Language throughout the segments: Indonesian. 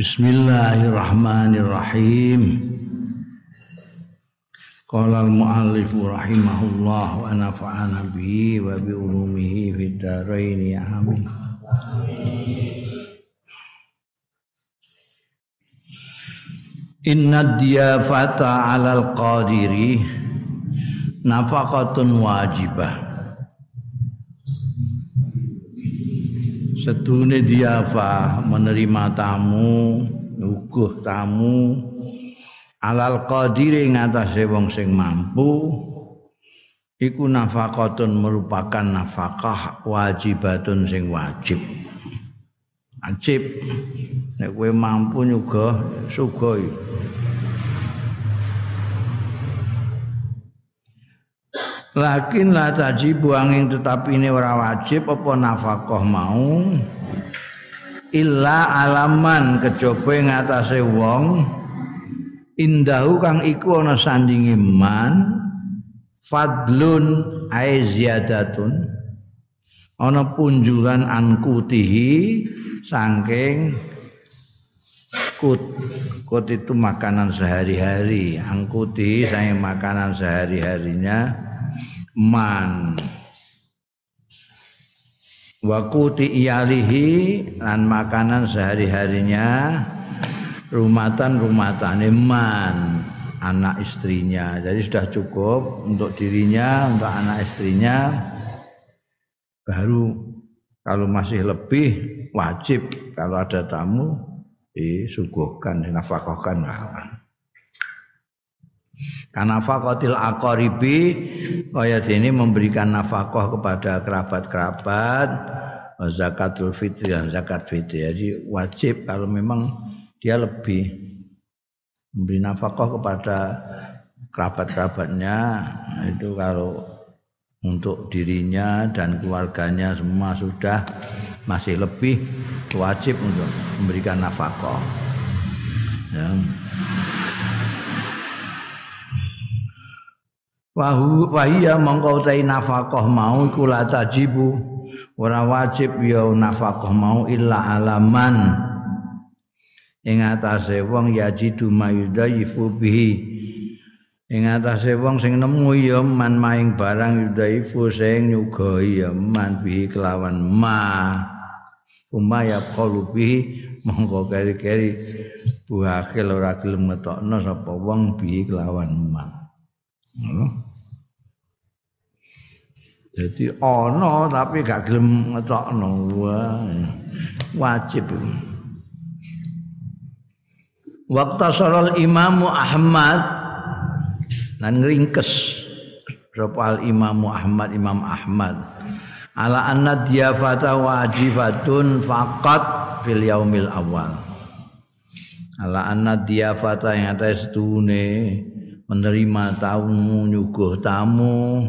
Bismillahirrahmanirrahim. Qala al-muallif rahimahullah wa nafa'ana bihi wa bi ulumihi fid dharain amin. Inna diyafata 'alal qadiri nafaqatun wajibah. Sedune diafa menerima tamu uguh tamu alal qadir ing atase wong sing mampu. Iku nafaqatun merupakan nafkah wajibatun sing wajib. Wajib. Nek kowe mampu nyuga sugih Lakin la tajibu angin tetapi ini ora wajib apa nafkah mau? Illa alaman kejaba ngatasé wong. Indahu kang iku ana sandinge man. Fadlun ai ziyadatun. Ana punjulan ankutihi saking kut kut itu makanan sehari-hari. Angkuti saya makanan sehari-harinya man. Wakuti iyalihi dan makanan sehari-harinya rumatan rumatan man anak istrinya. Jadi sudah cukup untuk dirinya untuk anak istrinya. Baru kalau masih lebih wajib kalau ada tamu disuguhkan dinafkahkan karena fakotil akoribi kaya ini memberikan nafkah kepada kerabat-kerabat zakatul fitri dan zakat fitri. Jadi wajib kalau memang dia lebih memberi nafkah kepada kerabat-kerabatnya itu kalau untuk dirinya dan keluarganya semua sudah masih lebih wajib untuk memberikan nafkah. Ya. Wahu wahia mongko tai nafkah mau iku la tajibu. Ora wajib ya nafkah mau illa alaman. Ing atase wong yajidu mayudaifu bihi. Ing atase wong sing nemu ya man maing barang yudaifu sing nyugoi ya man bihi kelawan ma. Umaya qalu bihi mongko keri-keri buahil ora gelem ngetokno sapa wong bihi kelawan ma. Ngono Jadi ana tapi gak gelem ngetokno. Wajib. Waktu saral Imam Ahmad dan ringkes sapa al Imam Ahmad Imam Ahmad ala anna diyafata wajibatun faqat fil yaumil awal ala anna diyafata yang atas menerima tamu nyuguh tamu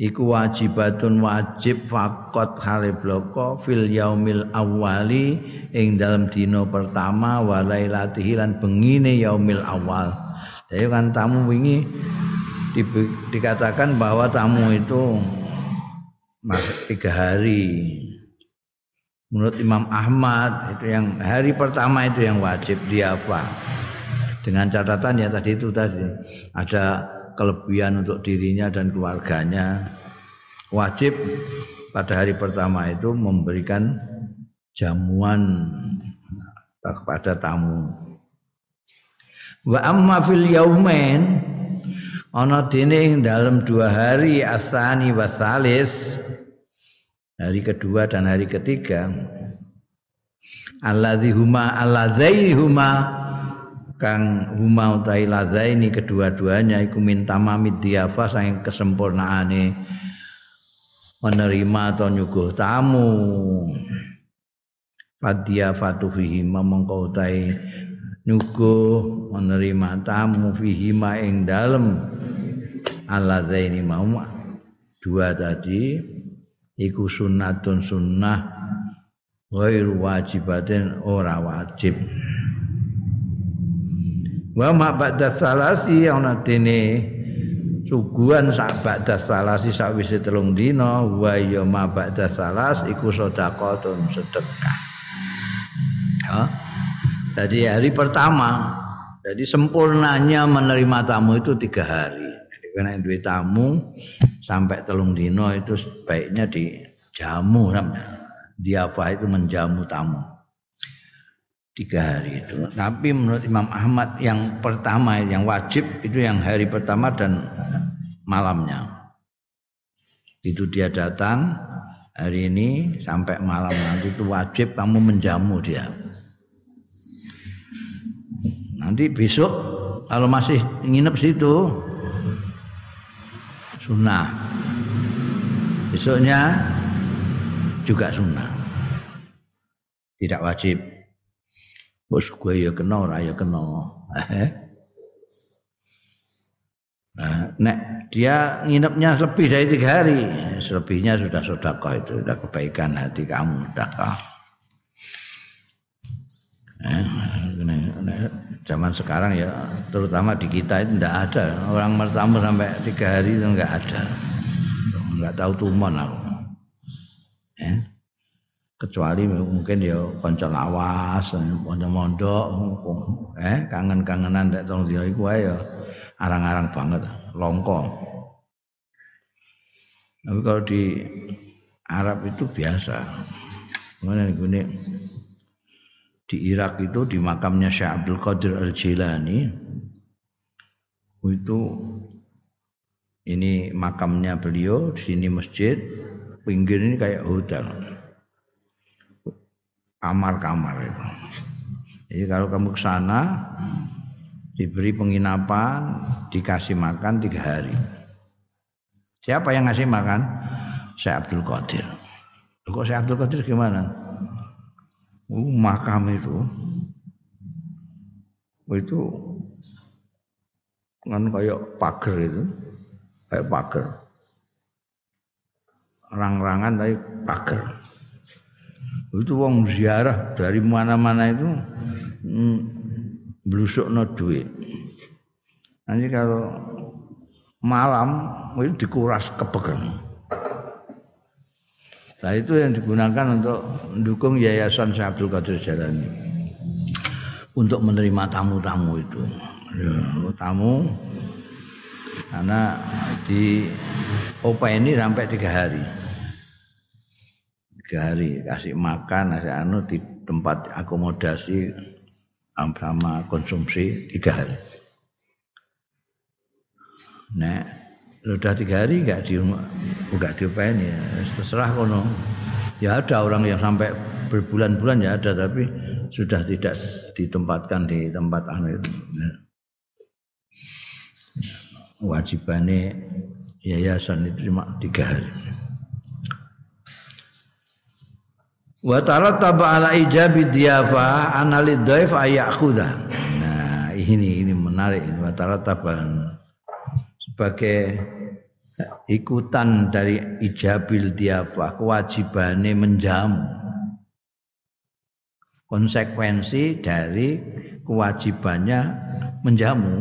iku wajibatun wajib fakot hale bloko fil yaumil awali ing dalam dino pertama walailatihi lan bengine yaumil awal. Jadi kan tamu wingi di, dikatakan bahwa tamu itu tiga hari. Menurut Imam Ahmad itu yang hari pertama itu yang wajib diafa dengan catatan ya tadi itu tadi ada kelebihan untuk dirinya dan keluarganya wajib pada hari pertama itu memberikan jamuan kepada tamu. Wa amma fil yaumain ana dene ing dalam dua hari asani wasalis hari kedua dan hari ketiga. Alladzi huma alladzaini huma kang huma utai ini kedua-duanya iku minta mamid diafa saking kesempurnaane menerima atau nyuguh tamu. Fatu fihi mongko utai nyuguh menerima tamu fihi ma ing dalem. Ini mau dua tadi iku sunnatun sunnah ghairu wajibatin ora wajib wa ma ba'da salasi ana dene suguhan sak ba'da salasi sakwise telung dina wa ya ma ba'da salas iku sedekah sedekah. Ha Jadi hari pertama, jadi sempurnanya menerima tamu itu tiga hari. Jadi karena duit tamu sampai telung dino itu sebaiknya dijamu diafa itu menjamu tamu tiga hari itu. Tapi menurut Imam Ahmad yang pertama yang wajib itu yang hari pertama dan malamnya. Itu dia datang hari ini sampai malam nanti itu wajib kamu menjamu dia. Nanti besok kalau masih nginep situ sunnah. Besoknya juga sunnah. Tidak wajib. Bos gue ya kena ora ya kena. Nah, nek dia nginepnya lebih dari tiga hari, selebihnya sudah sodakoh itu, sudah kebaikan hati kamu, sodakoh. Eh, zaman sekarang ya, terutama di kita itu tidak ada orang bertamu sampai tiga hari itu nggak ada, nggak tahu tumon aku. Eh, kecuali mungkin ya kanca lawas, kanca mondok, eh kangen-kangenan tak tong dia iku ya arang-arang banget, longko. Tapi kalau di Arab itu biasa. Mana ini di Irak itu di makamnya Syekh Abdul Qadir Al Jilani itu ini makamnya beliau di sini masjid pinggir ini kayak hotel kamar-kamar itu. Jadi kalau kamu ke sana diberi penginapan dikasih makan tiga hari. Siapa yang ngasih makan? Syekh Abdul Qadir. Kok Syekh Abdul Qadir gimana? Uh, makam itu. Itu kan kayak pagar itu. Kayak pagar. Rang-rangan tapi pagar itu wong ziarah dari mana-mana itu hmm, no duit nanti kalau malam itu dikuras kepegang Nah itu yang digunakan untuk mendukung Yayasan Syekh Abdul Qadir Jalani untuk menerima tamu-tamu itu. Ya, tamu karena di OPA ini sampai tiga hari. Tiga hari kasih makan, kasih anu di tempat akomodasi sama konsumsi tiga hari. Nah, sudah tiga hari nggak di nggak diopain ya terserah kono. Ya ada orang yang sampai berbulan-bulan ya ada tapi sudah tidak ditempatkan di tempat anu itu. Wajibannya yayasan itu cuma tiga hari wa tarattaba ala ijabi diyafa analid dhaif ayakhudha nah ini ini menarik. Wa tarattaba sebagai ikutan dari ijabil diafah kewajibannya menjamu. Konsekuensi dari kewajibannya menjamu.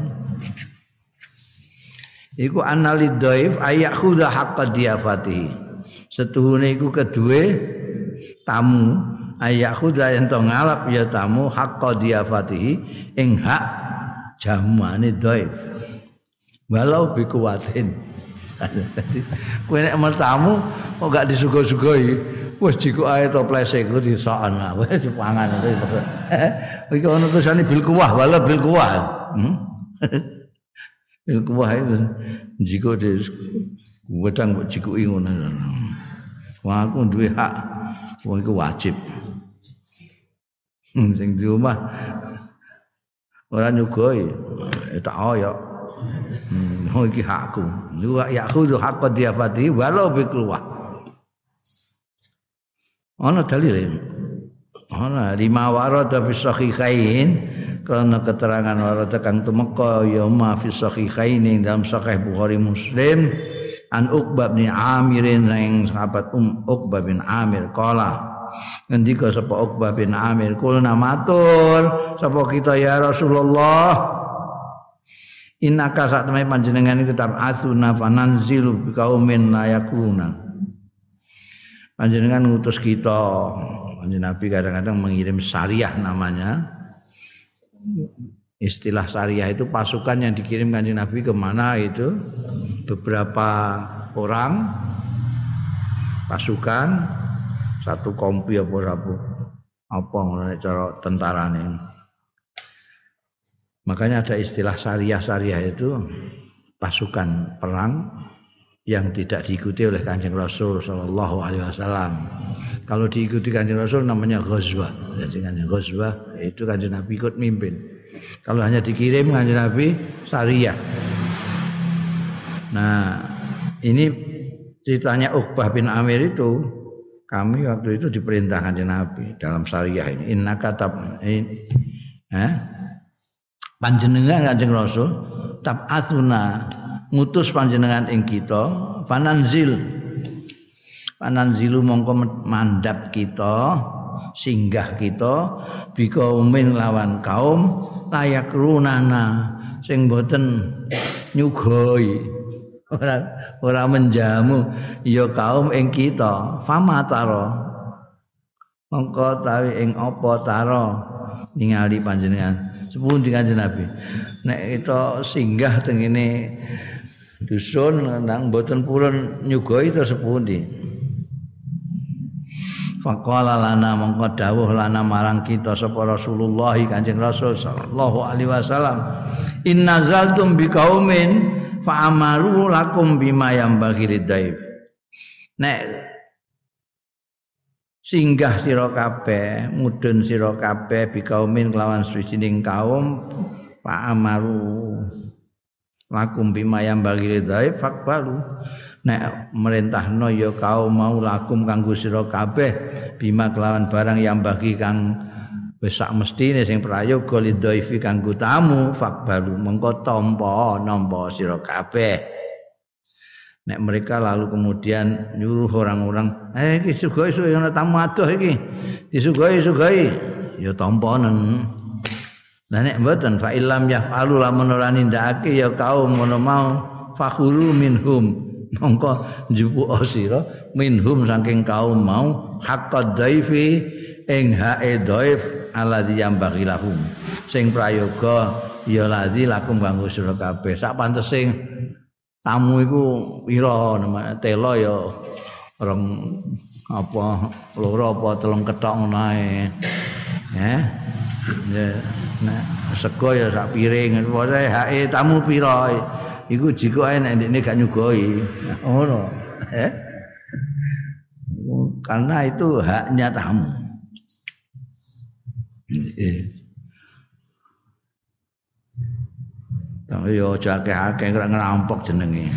Iku analidoif ayak khuda haqqa diafati setuhune iku kedue tamu. Ayak khuda ento ngalap ya tamu haqqa diafati ing hak jamuane doif walau bikuwatin. Kowe nek mertamu kok gak disuguh-suguhi wis jiku ae toplese iku disokan wis dipangan iki ono tulisane bil kuwah walau bil kuwah. Hmm? bil kuwah itu jiku di wedang kok jikuki ngono wah aku duwe hak. Wong iku wajib. Hmm, sing di omah. Ora nyugoi tak oyok. Hmm, oh iki hakku. Dua yakhudhu haqqa diafati walau bi keluar. Ana dalil. Ana lima warada fi sahihain karena keterangan warada kang tumeka ya ma fi sahihain dalam sahih Bukhari Muslim an Uqbah bin Amir yang sahabat Um Uqbah bin Amir qala ngendika sapa Uqbah bin Amir kulna matur sapa kita ya Rasulullah Innaka sak temai panjenengan iku tab asuna fananzilu bi kaumin layakuna. Panjenengan ngutus kita. Panjenengan Nabi kadang-kadang mengirim syariah namanya. Istilah syariah itu pasukan yang dikirim kanjeng Nabi ke mana itu beberapa orang pasukan satu kompi apa apa apa ngono cara tentarane makanya ada istilah syariah syariah itu pasukan perang yang tidak diikuti oleh kanjeng Rasul Shallallahu. Kalau diikuti kanjeng Rasul namanya ghazwah. Jadi kanjeng ghazwah itu kanjeng Nabi ikut mimpin. Kalau hanya dikirim kanjeng Nabi syariah. Nah ini ceritanya Uqbah bin Amir itu kami waktu itu diperintah kanjeng Nabi dalam syariah ini. Inna katab ini, eh, panjenengan kanjeng Rasul tab asuna ngutus panjenengan ing kita pananzil pananzilu mongko mandap kita singgah kita bika umin lawan kaum layak runana sing boten nyugoi. Ora ora menjamu. Ya kaum ing kita famataro mongko tawi ing apa taro ningali panjenengan. Sepundi kanjeng Nabi? Nek itu singgah teng ini dusun nang mboten purun nyugoi to sepundi Faqala lana mongko dawuh lana marang kita sapa Rasulullah Kanjeng Rasul sallallahu alaihi wasallam. Inna zaltum biqaumin fa amaru lakum bima bagi ridaif nek singgah sira kabeh mudun sira kabeh biqaumin kelawan suwijining kaum fa amaru lakum bima bagi ridai fakbalu nek merintahno ya kau mau lakum kanggo sira kabeh bima kelawan barang yang bagi kang besak mestine sing prayoga lidhaifi kanggo tamu fakbalu mengko tampa nampa sira kabeh. Nek mereka lalu kemudian nyuruh orang-orang eh iki sugoi sugoi ana tamu adoh iki. Disugoi sugoi. Ya tampanen Lah nek mboten fa illam yafalu lamun ora nindakake ya kaum ngono mau fakhuru minhum. Mongko njupuk sira minhum saking kaum mau haqqad dhaifi ing hae dhaif alladzi yambaghi lahum. Sing prayoga ya ladzi lakum kanggo sira kabeh. Sak pantese tamu iku pira telo ya orang apa loro apa telung ketok ngono ae. Ya. Nah, sego ya sak piring, pokoke hake tamu pira. Iku jika ae nek ndekne gak nyugoi. Ngono. Eh? Karena itu haknya tamu. Tapi yo akeh-akeh kira ngerampok jenenge.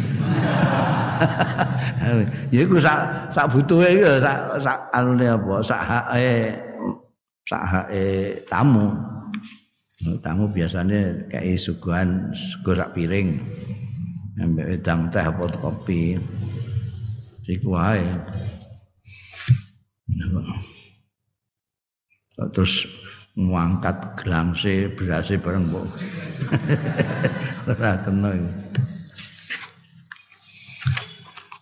ya iku sak sak butuhe iku sak sak anune apa? Sak hake sak hake tamu. Tamu biasanya kayak suguhan suguh sak piring. Ambek wedang teh apa kopi. Iku wae. Terus ngangkat gelangse berase bareng mbok ora kena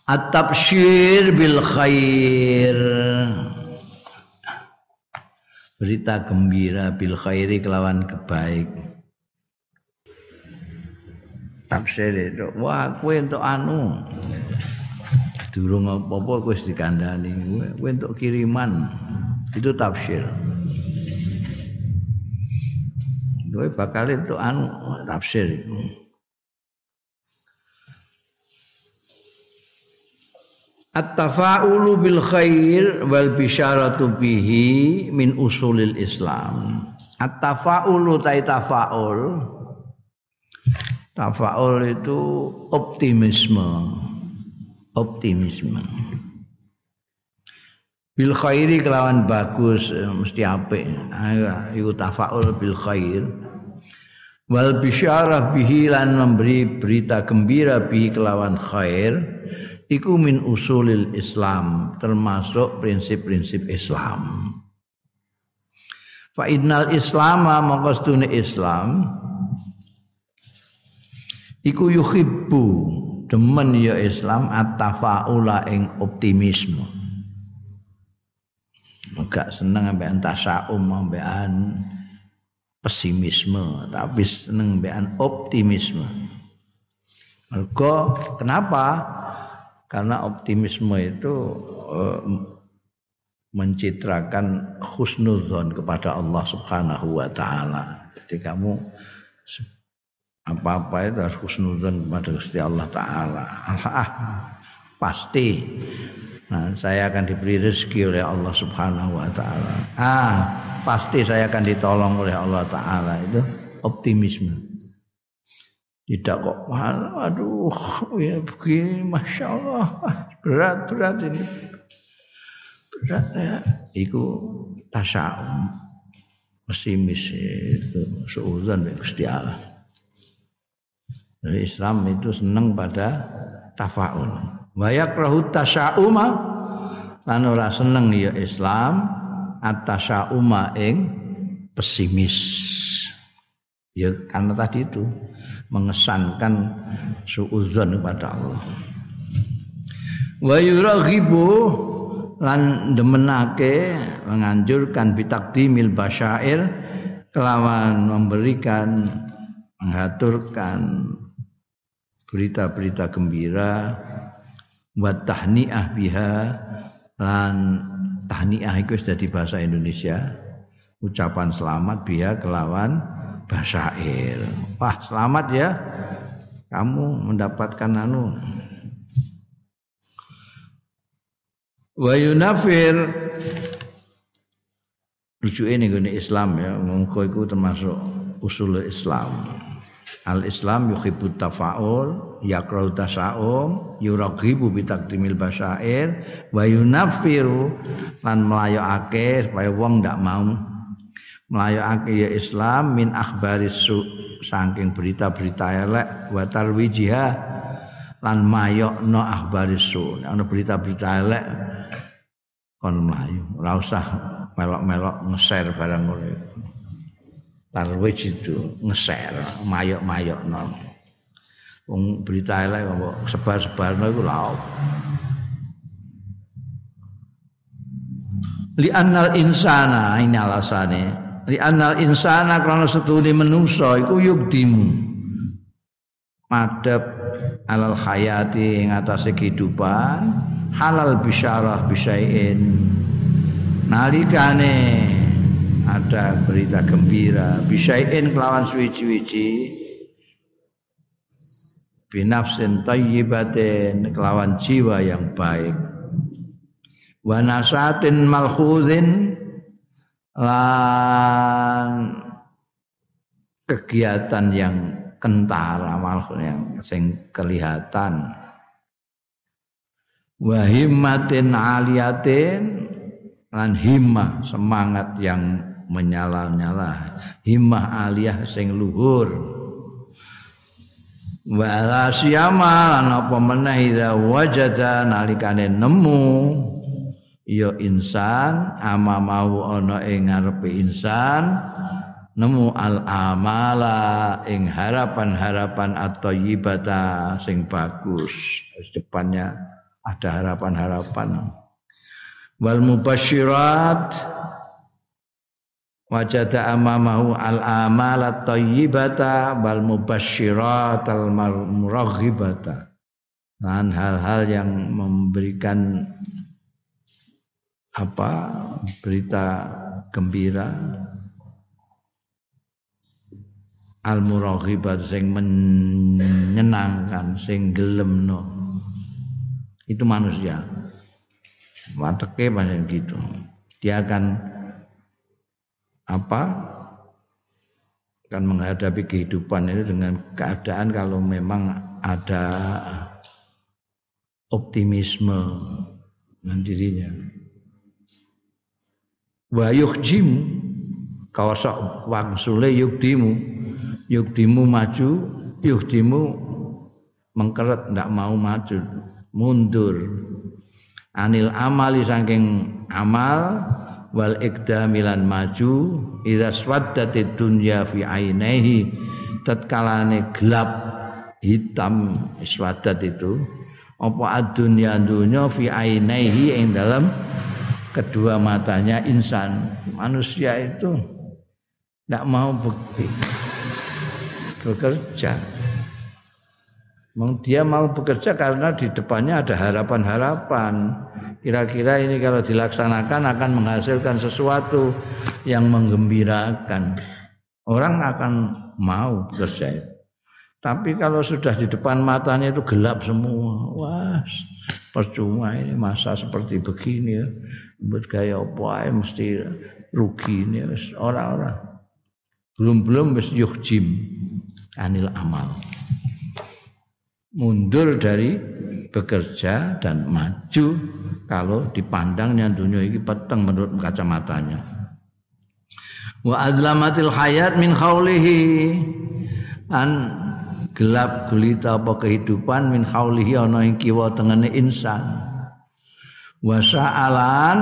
at-tabsyir bil khair berita gembira bil khairi kelawan kebaik. Tafsir itu wah kowe entuk anu. Durung apa-apa kowe dikandani. Kowe entuk kiriman. Itu tafsir. Kowe bakal entuk anu tafsir itu At-tafa'ulu bil khair wal bisyaratu bihi min usulil Islam. At-tafa'ulu tai tafa'ul. Tafa'ul itu optimisme. Optimisme. Bil khairi kelawan bagus mesti apik. Ayo iku tafa'ul bil khair. Wal bisyarah bihi lan memberi berita gembira bihi kelawan khair iku min usulil Islam termasuk prinsip-prinsip Islam. Fa innal islama maqastune Islam iku yuhibbu demen ya Islam at-tafaula ing optimisme. Enggak seneng ambek saum ambekan pesimisme tapi seneng bean optimisme mergo kenapa karena optimisme itu uh, mencitrakan husnuzon kepada Allah Subhanahu wa taala. Jadi kamu apa-apa itu harus husnuzon kepada Gusti Allah taala. Ah, pasti Nah, saya akan diberi rezeki oleh Allah Subhanahu wa taala. Ah, pasti saya akan ditolong oleh Allah taala. Itu optimisme. Tidak kok. Aduh ya begini Masya Allah. Berat berat ini. Berat ya. Itu tasaum pesimis itu seuzan dari Gusti Allah. Islam itu senang pada tafaul wa yakrahu tasauma lan ora seneng ya Islam at-tasauma ing pesimis. Ya karena tadi itu mengesankan suuzon kepada Allah. Wa yuraghibu lan demenake menganjurkan bitakdimil basyair kelawan memberikan mengaturkan berita-berita gembira buat tahniah biha lan tahniah itu sudah di bahasa Indonesia ucapan selamat biha kelawan basyair wah selamat ya. Kamu mendapatkan anu. Wa yunafir. Lucu ini gini Islam ya. Mengko itu termasuk usul Islam. Al Islam yuhibbu tafaul yakrau tasaum yuraghibu bi taqdimil basair wa yunafiru lan melayakake supaya wong ndak mau melayakake ya Islam min akhbaris su saking berita-berita elek wa tarwijiha lan mayokno akhbaris su. Ana berita-berita elek kon melayu ora usah melok-melok nge-share barang ngono tarwij itu nge-share mayok-mayokno. Wong berita elek kok sebar-sebarno iku lha li annal insana ini alasane li annal insana karena setune menungso iku yukdimu. Madhep alal hayati ing atase kehidupan halal bisyarah bisain nalikane ada berita gembira bisain kelawan suwi-suwi binafsin tayyibatin kelawan jiwa yang baik. Wa nasatin lan kegiatan yang kentara yang sing kelihatan. Wa himmatin aliyatin lan himmah semangat yang menyala-nyala. Himmah aliyah sing luhur. Wa la siyama lan apa meneh wajada nalikane nemu ya insan ama mau ana ing ngarepe insan nemu al amala ing harapan-harapan atau yibata sing bagus. Depannya ada harapan-harapan. Wal mubasyirat wajada amamahu al amala thayyibata wal mubasyirat al muraghibata dan hal-hal yang memberikan apa? Berita gembira. Al muraghibat sing menyenangkan sing gelemno. Itu manusia. Wateke macam gitu. Dia akan apa? Akan menghadapi kehidupan itu dengan keadaan kalau memang ada optimisme dengan dirinya wa yukhjim kawasak wangsule yukdimu. Yukdimu maju yukdimu mengkeret ndak mau maju. Mundur. Anil amali saking amal wal ikdamilan maju idza swaddatid dunya fi ainaihi tatkalane gelap hitam swaddat itu apa adunya dunya fi ainaihi ing dalam kedua matanya insan manusia itu tidak mau bekerja. Dia mau bekerja karena di depannya ada harapan-harapan. Kira-kira ini kalau dilaksanakan akan menghasilkan sesuatu yang menggembirakan. Orang akan mau bekerja. Tapi kalau sudah di depan matanya itu gelap semua, wah percuma ini masa seperti begini ya. Buat gaya apa ya mesti rugi ini orang-orang. Belum-belum wis yuhjim anil amal. Mundur dari bekerja dan maju kalau dipandangnya dunia ini peteng menurut kacamatanya. Wa adlamatil hayat min khaulihi an gelap gulita apa kehidupan min khaulihi ana ing kiwa tengene insan wa sa'alan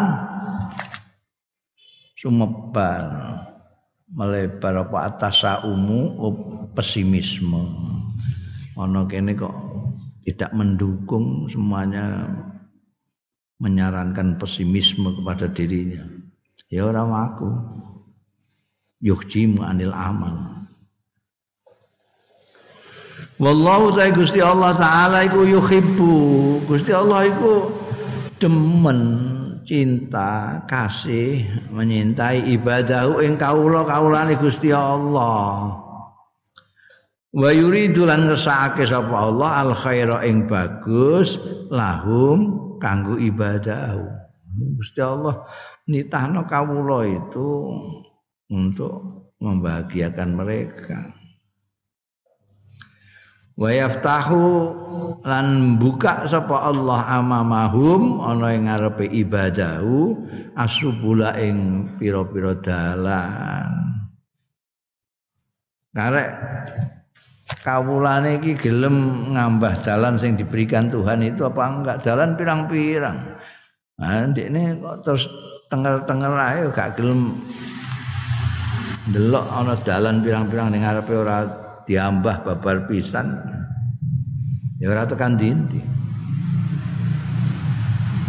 sumebar melebar apa atas saumu pesimisme. Ana kene kok tidak mendukung semuanya menyarankan pesimisme kepada dirinya. Ya orang aku. Yuhjimu anil amal. Wallahu ta'ala Gusti Allah taala iku yuhibbu. Gusti Allah iku demen cinta kasih menyintai ibadahu ing kawula kawulane Gusti Allah. Wa yuridu lan ngersakake sapa Allah al khaira ing bagus lahum kanggo ibadahu. Gusti Allah nitahno kawula itu untuk membahagiakan mereka wa yaftahu lan buka sapa Allah amamahum ana ing ngarepe ibadahu asubula ing pira-pira dalan. Karek kawulane iki gelem ngambah dalan sing diberikan Tuhan itu apa enggak? Dalan pirang-pirang. Nah ini kok terus tenger-tenger ae gak gelem delok ana dalan pirang-pirang ning ngarepe ora diambah babar pisan ya ora tekan dinti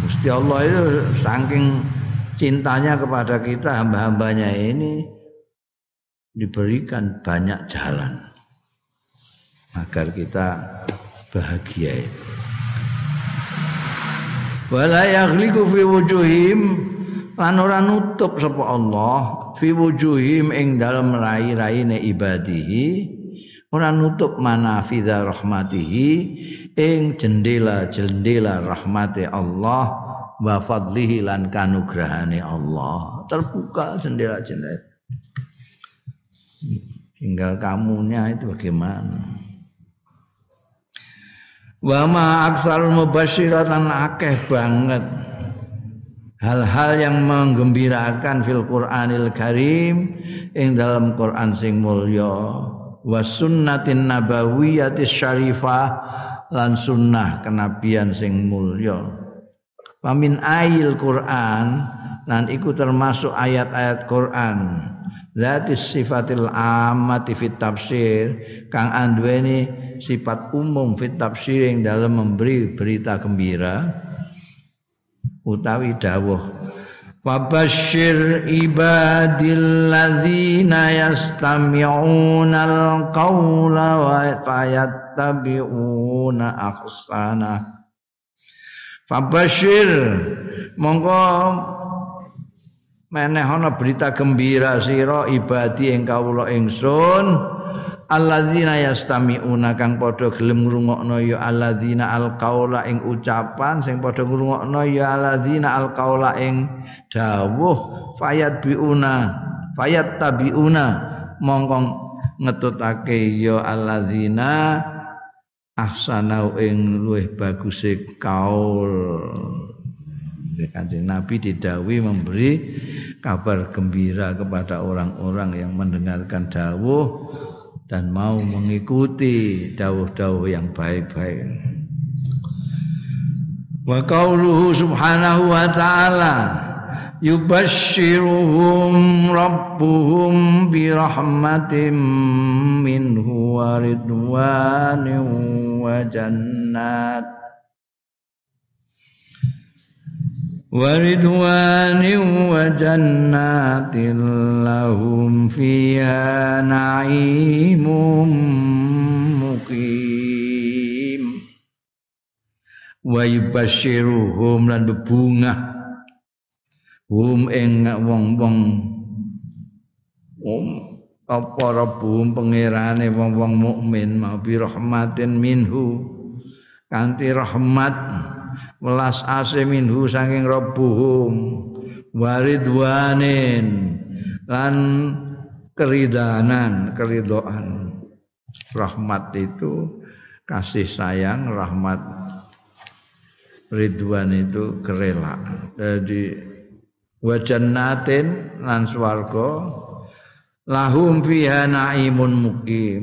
Gusti Allah itu saking cintanya kepada kita hamba-hambanya ini diberikan banyak jalan agar kita bahagia wala yaghliqu fi wujuhim lan ora nutup sapa Allah fi wujuhim ing dalem rai-raine ibadihi ora nutup manafidha rahmatihi ing jendela-jendela rahmati Allah wa fadlihi lan kanugrahane Allah. Terbuka jendela-jendela. Tinggal kamunya itu bagaimana? Wa ma aksal mubasyiratan akeh banget hal-hal yang menggembirakan fil Qur'anil Karim ing dalam Quran sing mulya wa sunnatin nabawiyatis syarifah lan sunnah kenabian sing mulya. Pamin ayil Quran lan iku termasuk ayat-ayat Quran. Zatis sifatil amati fit tafsir kang anduweni sifat umum fit tafsir yang dalam memberi berita gembira utawi dawuh Fabashir ibadilladzina yastami'una al-qawla wa fayattabi'una ahsana Fabashir monggo menehana berita gembira sira ibadi ing kawula ingsun alladzina yastami'una kang padha gelem ngrungokno ya alladzina alqaula ing ucapan sing padha ngrungokno ya alladzina alqaula ing dawuh. Fayat biuna fayat tabiuna mongko ngetutake ya alladzina ahsanau ing luwih baguse kaul. Kanjeng Nabi didawi memberi kabar gembira kepada orang-orang yang mendengarkan dawuh dan mau mengikuti dawuh-dawuh yang baik-baik. Wa qauluhu subhanahu wa ta'ala yubashshiruhum rabbuhum bi rahmatin minhu wa ridwanin wa jannat ورضوان وجنات لهم فيها نعيم مقيم ويبشرهم lan bebungah hum ing wong-wong um apa rabbuhum pangerane wong-wong mukmin mau bi rahmatin minhu kanthi rahmat Welas ase minhu saking rabbuhum waridwanin lan keridanan keridoan. Rahmat itu kasih sayang rahmat ridwan itu kerelaan. Jadi wajannatin lan swarga lahum fiha naimun mukim.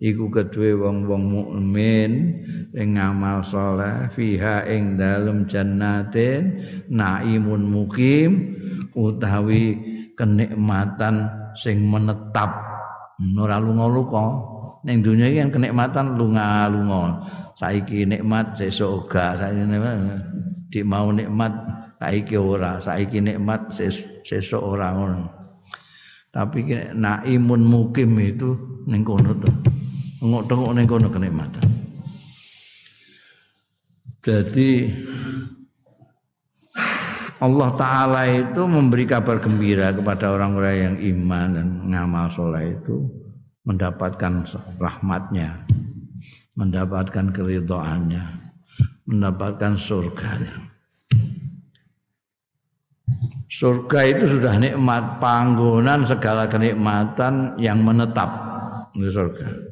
Iku kedue wong-wong mukmin ing ngamal saleh fiha ing dalem jannatin naimun mukim utawi kenikmatan sing menetap. Ora lunga-lunga. Ning donya iki kan kenikmatan lunga-lunga. Saiki nikmat sesuk ora saiki di mau nikmat saiki ora. Saiki nikmat sesuk ora ngono. Tapi naimun mukim itu ning kono tuh tengok-tengok ning kono kenikmatan. Jadi Allah Ta'ala itu memberi kabar gembira kepada orang-orang yang iman dan ngamal soleh itu mendapatkan rahmatnya, mendapatkan keridoannya, mendapatkan surganya. Surga itu sudah nikmat panggonan segala kenikmatan yang menetap di surga.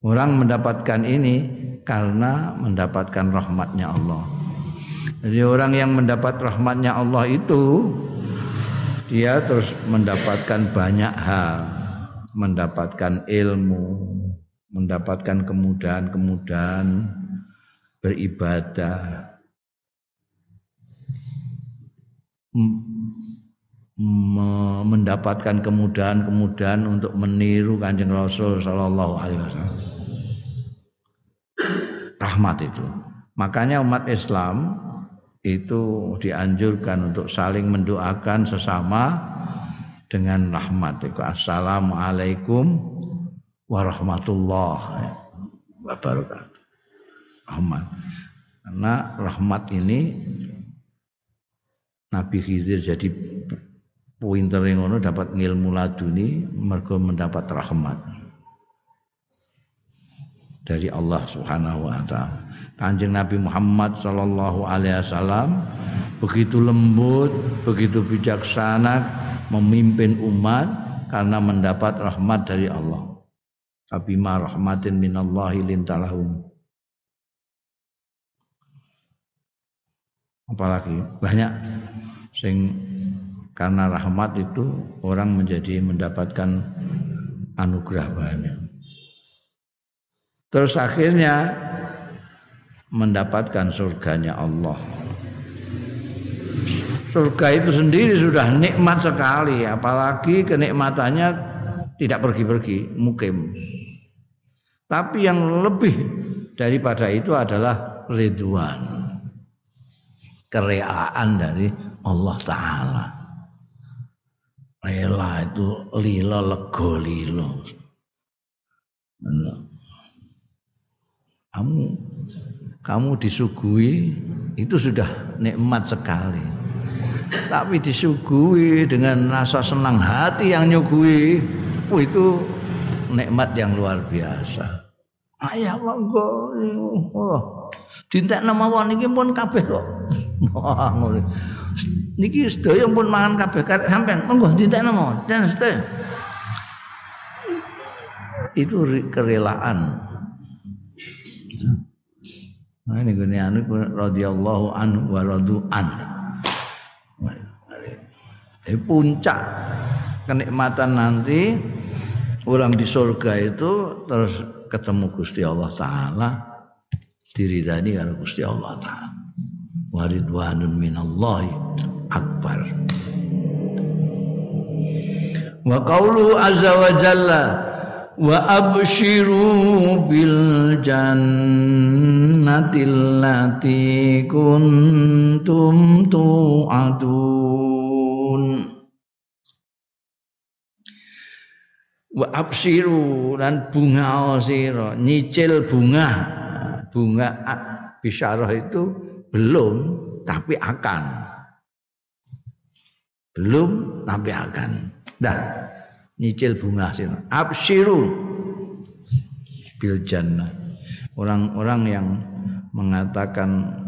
Orang mendapatkan ini karena mendapatkan rahmatnya Allah. Jadi orang yang mendapat rahmatnya Allah itu dia terus mendapatkan banyak hal, mendapatkan ilmu, mendapatkan kemudahan-kemudahan beribadah, mendapatkan kemudahan-kemudahan untuk meniru Kanjeng Rasul sallallahu alaihi wasallam rahmat itu. Makanya umat Islam itu dianjurkan untuk saling mendoakan sesama dengan rahmat. Assalamualaikum warahmatullahi wabarakatuh. Rahmat. Karena rahmat ini Nabi Khidir jadi pointer yang ngono dapat ilmu laduni mergo mendapat rahmat dari Allah Subhanahu wa taala. Kanjeng Nabi Muhammad sallallahu alaihi wasallam begitu lembut, begitu bijaksana memimpin umat karena mendapat rahmat dari Allah. Abima rahmatin minallahi lintalahum. Apalagi banyak sing karena rahmat itu orang menjadi mendapatkan anugerah banyak. Terus akhirnya mendapatkan surganya Allah. Surga itu sendiri sudah nikmat sekali, apalagi kenikmatannya tidak pergi-pergi, mukim. Tapi yang lebih daripada itu adalah ridwan. Kereaan dari Allah Ta'ala. Rela itu lilo lego lilo kamu kamu disuguhi itu sudah nikmat sekali. Tapi disuguhi dengan rasa senang hati yang nyuguhi, oh itu nikmat yang luar biasa. Ayah monggo, oh, dintek nama niki pun kabeh kok. Ngono. Niki sedaya pun mangan kabeh sampean monggo dintek nama dan sedaya. Itu kerelaan Nah ini gini anu radhiyallahu anhu wa radu an. Di puncak kenikmatan nanti orang di surga itu terus ketemu Gusti Allah taala diridani karo Gusti Allah taala. Waridwanun minallahi akbar. Wa qaulu azza wa jalla wa abshiru bil jannati allati kuntum tu'adun wa abshiru dan bunga sira nyicil bunga bunga bisyarah itu belum tapi akan. Belum tapi akan. Dah nyicil bunga sih absyiru bil jannah. Orang-orang yang mengatakan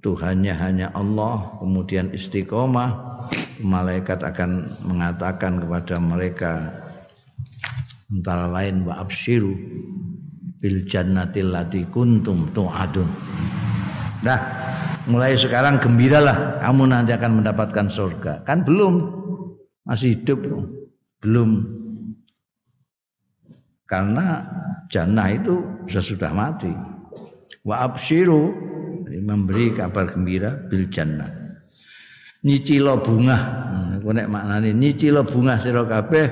Tuhannya hanya Allah kemudian istiqomah malaikat akan mengatakan kepada mereka antara lain wa absyiru bil jannatil lati kuntum tu'adun. Dah mulai sekarang gembiralah kamu nanti akan mendapatkan surga. Kan belum. Masih hidup. Belum. Karena jannah itu sesudah mati. Wa absyiru memberi kabar gembira bil jannah. Nyicilo bunga. Hmm, nek maknane nyicilo bunga sira kabeh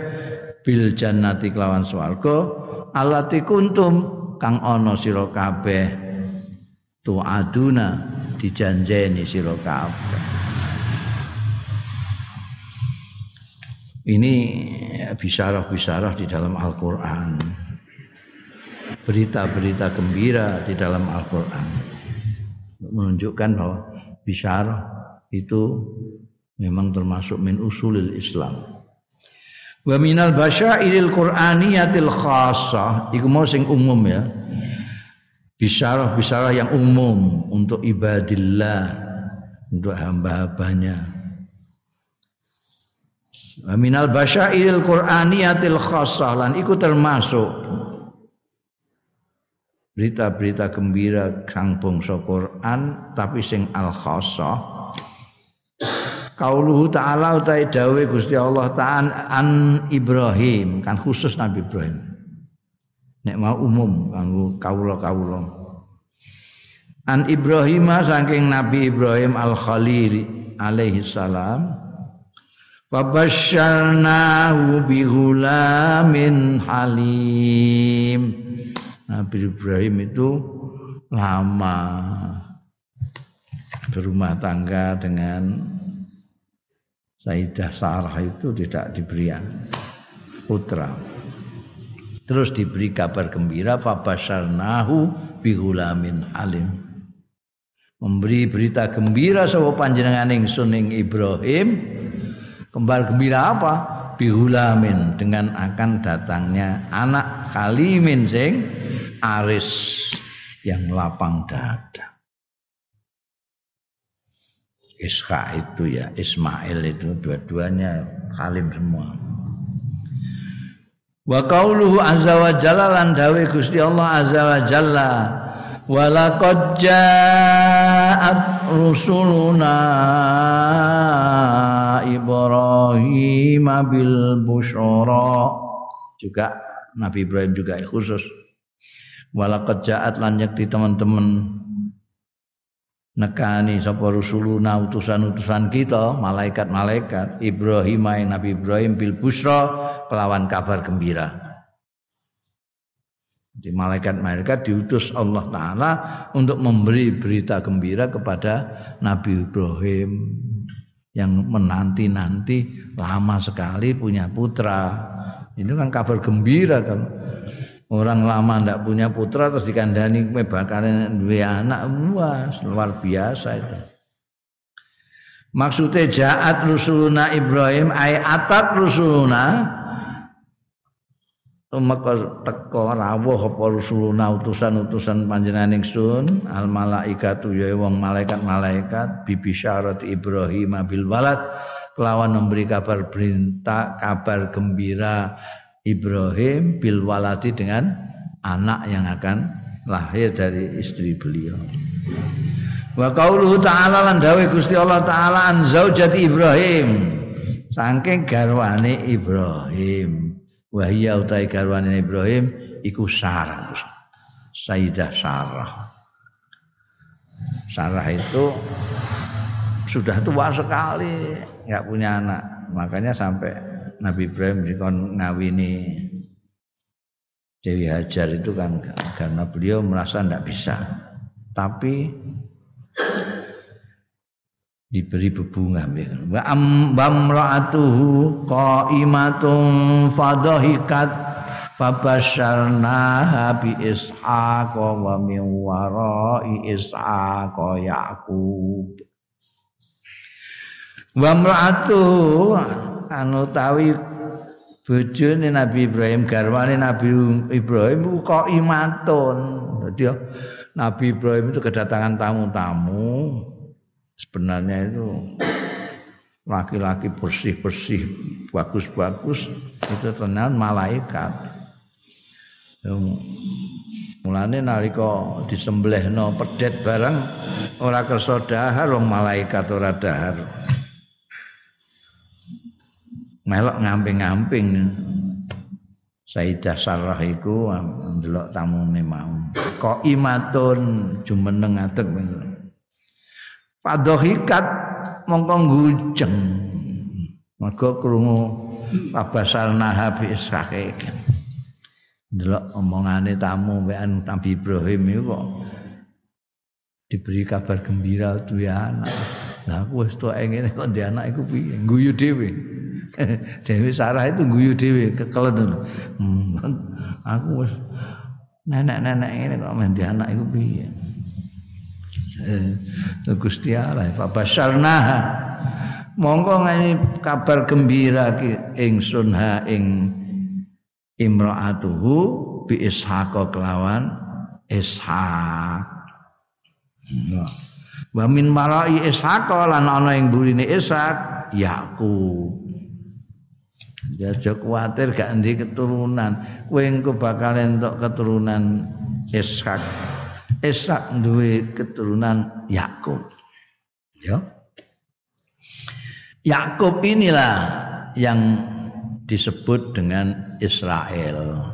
bil jannati kelawan swarga. Alati kuntum kang ana sira kabeh. Tuaduna dijanjeni sira kabeh Ini bisarah-bisarah di dalam Al-Quran. Berita-berita gembira di dalam Al-Quran. Menunjukkan bahwa bisarah itu memang termasuk min usulil Islam. Wa minal basyairil qur'aniyatil khassah iku mau sing umum ya. Bisarah-bisarah yang umum untuk ibadillah, untuk hamba-hambanya. Minal basyairil qur'aniyatil khassah lan iku termasuk berita-berita gembira kang bangsa Quran tapi sing al khassah Kauluhu ta'ala utai dawe Gusti Allah ta'ala an Ibrahim kan khusus Nabi Ibrahim nek mau umum kanggo kawula-kawula an Ibrahim saking Nabi Ibrahim al Khalil alaihi salam Fabasyarnahu bihulamin halim. Nabi Ibrahim itu lama berumah tangga dengan Sayyidah Sarah itu tidak diberi putra. Terus diberi kabar gembira fabasyarnahu bihulamin halim. Memberi berita gembira sapa panjenengan ingsun ing Ibrahim Kembar gembira apa? Bihulamin dengan akan datangnya anak Khalimin sing aris yang lapang dada. Iska itu ya Ismail itu dua-duanya Khalim semua. Wa qauluhu azza wa jalla lan dawe Gusti Allah azza wa jalla Walaqad ja'at rusuluna Ibrahim bil busyara juga Nabi Ibrahim juga khusus. Walaqad ja'at lan yakti teman-teman nekani sapa rusuluna utusan-utusan kita malaikat-malaikat Ibrahim Nabi Ibrahim bil busra kelawan kabar gembira di malaikat-malaikat diutus Allah Ta'ala untuk memberi berita gembira kepada Nabi Ibrahim yang menanti-nanti lama sekali punya putra. Ini kan kabar gembira kan. Orang lama ndak punya putra terus dikandani bakalan dua anak, wah luar biasa itu. Maksudnya jaat rusuluna Ibrahim ay atat rusuluna. Tumeka teko rawuh apa rusuluna utusan-utusan panjenengan ingsun? Al malaikatu ya wong malaikat-malaikat bibi syarat Ibrahim bil walad. Kelawan memberi kabar berita kabar gembira Ibrahim bil waladi dengan anak yang akan lahir dari istri beliau. Wa qauluhu ta'ala lan dawe Gusti Allah taala an zaujati Ibrahim saking garwane Ibrahim Wahia utai garwane Ibrahim iku Sarah. Sayyidah Sarah. Sarah itu sudah tua sekali, nggak punya anak. Makanya sampai Nabi Ibrahim dikon ngawini Dewi Hajar itu kan karena beliau merasa tidak bisa. Tapi diberi bebunga wa amra'atuhu qa'imatun fadhahikat fabasyarnaha bi ishaq wa min wara'i ishaq yaqub wa amra'atu anu tawi bojone Nabi Ibrahim garwane Nabi Ibrahim qa'imatun dadi Nabi Ibrahim itu kedatangan tamu-tamu. Sebenarnya itu laki-laki bersih-bersih bagus-bagus itu ternyata malaikat. Mulane nalika disembelihno pedet bareng ora kersa dahar wong malaikat ora dahar melok ngamping-ngamping Sayyidah Sarah iku ndelok tamune mau kok imatun jumeneng ngadeg Padohikat mongko ngujeng. Mergo krungu pabasal nahabi ishake. Delok omongane tamu wean Nabi Ibrahim iku diberi kabar gembira duwe anak. Lah aku wis tuwek ngene kok ndek anak iku piye? Guyu dhewe. Dewi Sarah itu guyu dhewe kekelen. Hmm, aku wis nenek-nenek ini kok mendhi anak iku piye? eh, Gusti Allah fabasyarna monggo ngani kabar gembira ki ingsun ha ing imraatuhu bi ishaq kelawan ishaq wa min marai ishaq lan ana ing burine ishaq yakub Ya aja kuwatir gak ndi keturunan. Kowe engko bakal entuk keturunan Ishak. Ishak duwe keturunan Yakub. Ya. Yakub inilah yang disebut dengan Israel.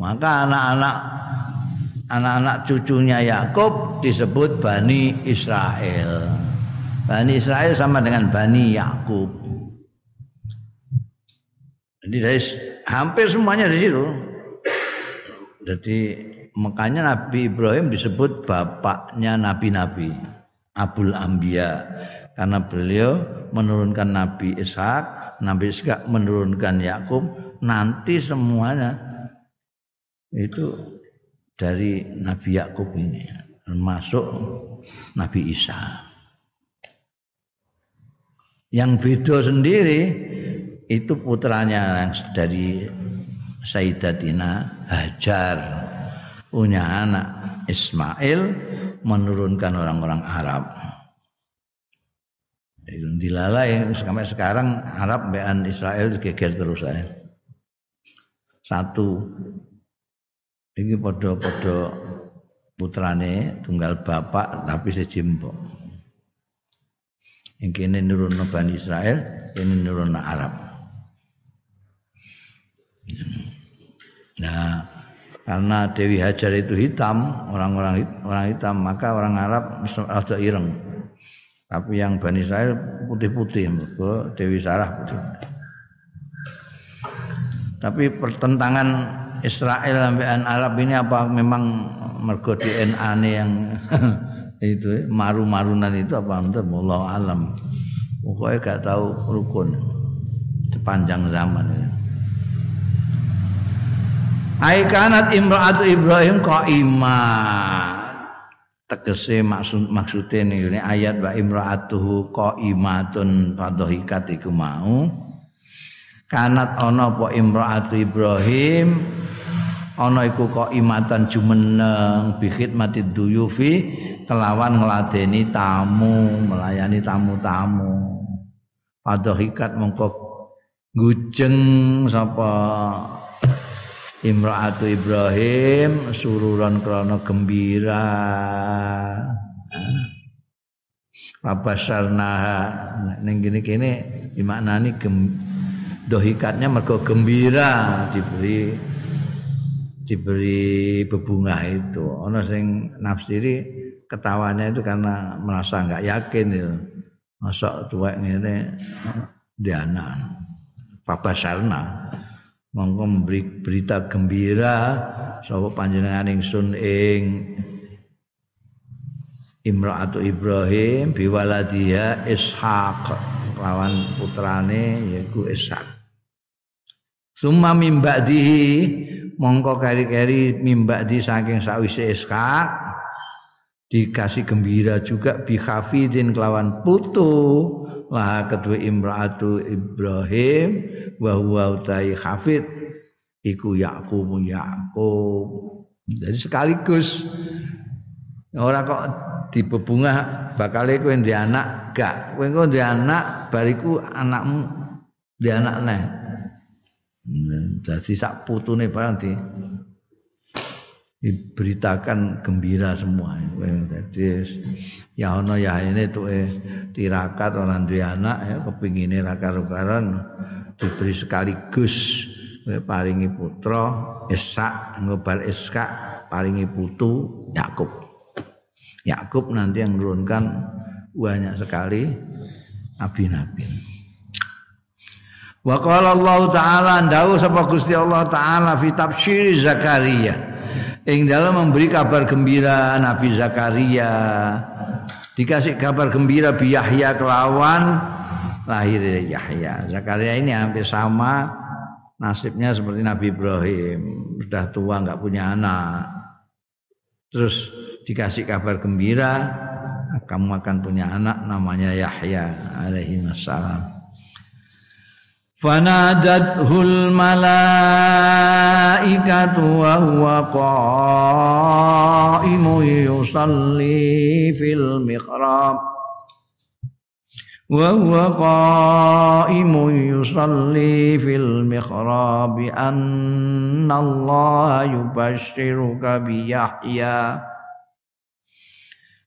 Maka anak-anak anak-anak cucunya Yakub disebut Bani Israel. Bani Israel sama dengan Bani Yakub. Jadi dari hampir semuanya di situ. Jadi makanya Nabi Ibrahim disebut bapaknya nabi-nabi Abul Ambia karena beliau menurunkan Nabi Ishak, Nabi Ishak menurunkan Yakub, nanti semuanya itu dari Nabi Yakub ini termasuk Nabi Isa. Yang beda sendiri itu putranya dari Sayyidatina Hajar punya anak Ismail menurunkan orang-orang Arab. Dilalai sampai sekarang Arab bean Israel geger terus saya. Satu ini podo-podo putrane tunggal bapak tapi sejimpok. Yang kini nurun Bani Israel, ini nurun Arab. Nah, karena Dewi Hajar itu hitam, orang-orang orang hitam, maka orang Arab rada ireng. Tapi yang Bani Israel putih-putih, Dewi Sarah putih. Tapi pertentangan Israel sampai Arab ini apa memang mergo DNA yang itu maru-marunan itu apa entah Allah alam. Pokoknya gak tahu rukun sepanjang zaman ini. Ai kanat imraatu Ibrahim qaimah. Tegese maksud maksude ini ayat wa imraatuhu qaimatun fadhikat iku mau. Kanat ana apa imraatu Ibrahim ana iku qaimatan jumeneng bi khidmatid duyufi kelawan ngladeni tamu, melayani tamu-tamu. Fadhikat mongko gujeng sapa Imra'atu Ibrahim sururan krana gembira. Papasarnaha ning kene-kene dimaknani gem, dohikatnya mergo gembira diberi diberi bebunga itu. Ana sing nafsiri ketawanya itu karena merasa enggak yakin itu. Masa tuwek ngene diana. Papasarna mongko memberi berita gembira sapa panjenengan ingsun ing Imra'atu Ibrahim biwaladiya Ishaq lawan putrane yaiku Ishaq. Summa mim ba'dihi mongko kari-kari mim ba'di saking sawise Ishaq dikasih gembira juga bi khafidin kelawan putu lah kedua Imra'atu Ibrahim wa huwa utai khafid iku Yakub Yakub. Jadi sekaligus. Orang kok di bebungah bakal kowe ndek anak gak. Kowe engko ndek anak bariku anakmu ndek anak neh. Jadi sak putune barang di diberitakan gembira semua jadi ya ono ya ini tuh eh tirakat orang duwe anak ya kepingine ra karo-karon diberi sekaligus paringi putra Ishak ngobar Ishak paringi putu Yakub Yakub nanti yang menurunkan banyak sekali nabi-nabi. Wa qala Allah taala ndawu sapa Gusti Allah taala fi tafsir Zakaria. Ing dalam memberi kabar gembira Nabi Zakaria. Dikasih kabar gembira bi Yahya kelawan lahir Yahya. Zakaria ini hampir sama nasibnya seperti Nabi Ibrahim, sudah tua nggak punya anak. Terus dikasih kabar gembira kamu akan punya anak namanya Yahya alaihi wassalam huwa qaimu yusalli fil mihrab wa huwa qaimu yusalli fil mihrab anna Allah yubashshiruka bi Yahya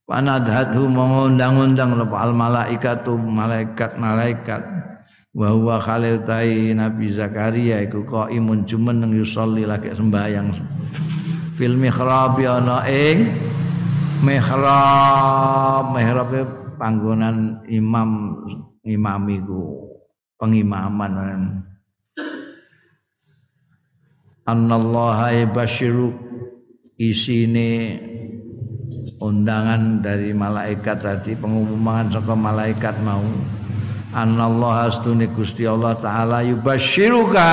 Panadhatu mengundang-undang al malaikatu malaikat-malaikat wa huwa khalil tai Nabi Zakaria iku qaimun jumeneng yusolli lagi sembahyang. Fil mihrab ana ing mihrab. Mihrab panggonan imam imamiku pengimaman. Annallaha yabashiru isine undangan dari malaikat. Tadi pengumuman saka malaikat mau anallah astune Gusti Allah taala yubasyiruka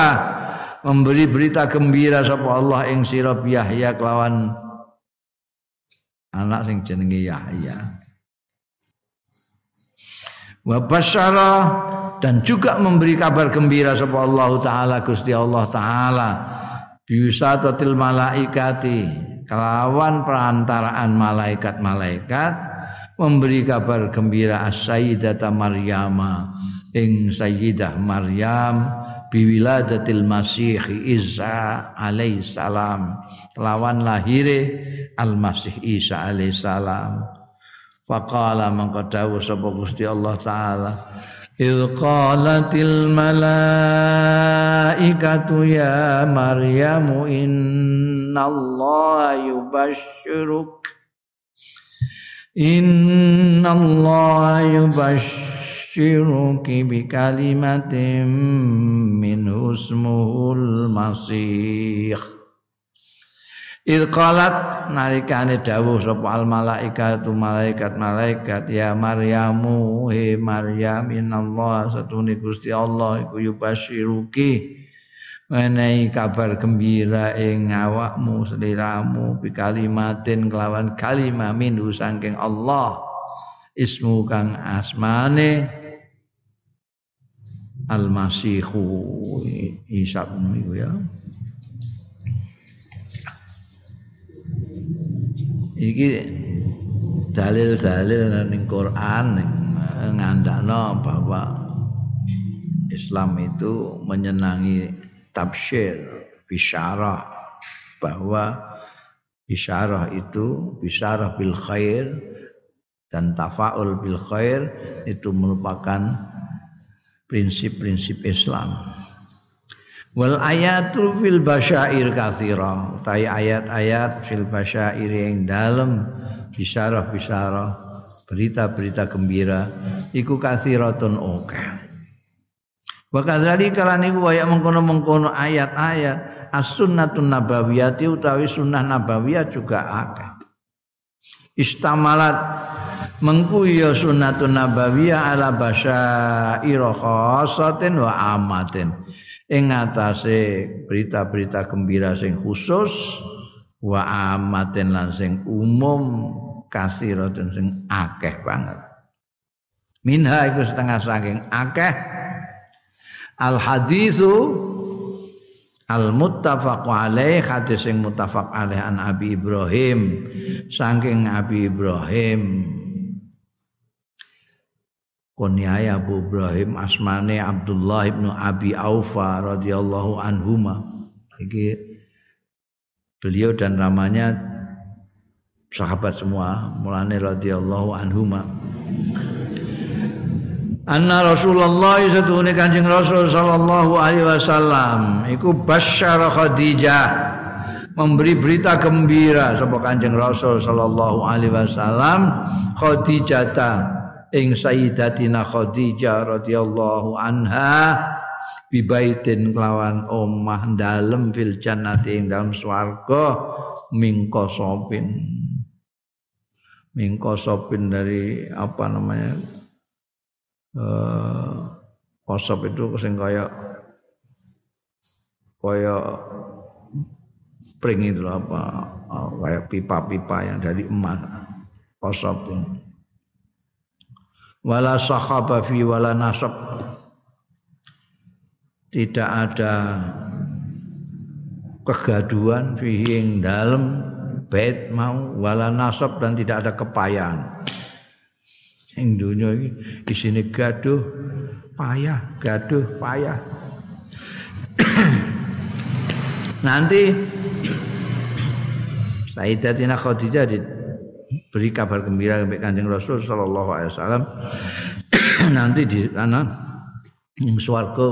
memberi berita gembira sapa Allah ing sira Yahya kelawan anak sing jenenge Yahya. Wa basyara dan juga memberi kabar gembira sapa Allah taala Gusti Allah taala. Biusatatil malaikati kelawan perantaraan malaikat-malaikat memberi kabar gembira as-sayyidata Maryama ing sayyidah Maryam biwiladatil masih Isa alaihi salam kelawan lahire al masih Isa alaihi salam faqala mangko dawuh sapa Gusti Allah taala إذ قالت الملائكة يا مريم إن الله يبشرك إن الله يبشرك بكلمة منه اسمه المسيح Il qalat nalikane dawuh sapa al malaikatu malaikat-malaikat ya Maryamu he Maryam innallaha satune Gusti Allah iku yubasyiruki menehi kabar gembira ing awakmu seliramu bi kalimatin kelawan kalimah minhu saking Allah ismu kang asmane Al-Masihu. Isa ya. Iki dalil-dalil ning Quran ngandakno bahwa Islam itu menyenangi tafsir bisyarah bahwa bisyarah itu bisyarah bil khair dan tafaul bil khair itu merupakan prinsip-prinsip Islam. Wal ayatu fil basyair kathira. Tai ayat-ayat fil basyair yang dalam bisyarah-bisyarah berita-berita gembira iku kathiratun oke. Wa kadzalika lan iku mengkono-mengkono ayat-ayat as-sunnatun nabawiyati utawi sunnah nabawiyah juga akeh. Istamalat mengku ya sunnatun nabawiyah ala basyaira khasatin wa amatin. Ing atase berita-berita gembira sing khusus wa amatin lan sing umum kasiratin sing akeh banget. Minha iku setengah saking akeh al hadisu al muttafaq alaih hadis sing muttafaq alaih an Abi Ibrahim. Saking Abi Ibrahim. Kunyai Abu Ibrahim asmane Abdullah ibnu Abi Aufa radhiyallahu anhuma. Iki beliau dan ramanya sahabat semua mulane radhiyallahu anhuma Anna Rasulullah satuhune Kanjeng Rasul sallallahu alaihi wasallam. Iku basyara Khadijah. Memberi berita gembira sapa Kanjeng Rasul sallallahu alaihi wasallam. Khadijah ing Sayyidatina Khadijah radhiyallahu anha bibaitin kelawan omah dalem fil jannati ing dalem swarga mingkosopin mingkosopin dari apa namanya eh kosop itu sing kaya kaya pring itu apa oh, kayak pipa-pipa yang dari emas. Kosop wala sahaba fi wala nasab. Tidak ada kegaduhan fi dalam bait mau wala nasab dan tidak ada kepayahan Ing dunya iki isine gaduh payah, gaduh payah. Nanti Sayyidatina Khadijah diberi kabar gembira kepada Kanjeng Rasul sallallahu alaihi wasallam. Nanti di sana ing swarga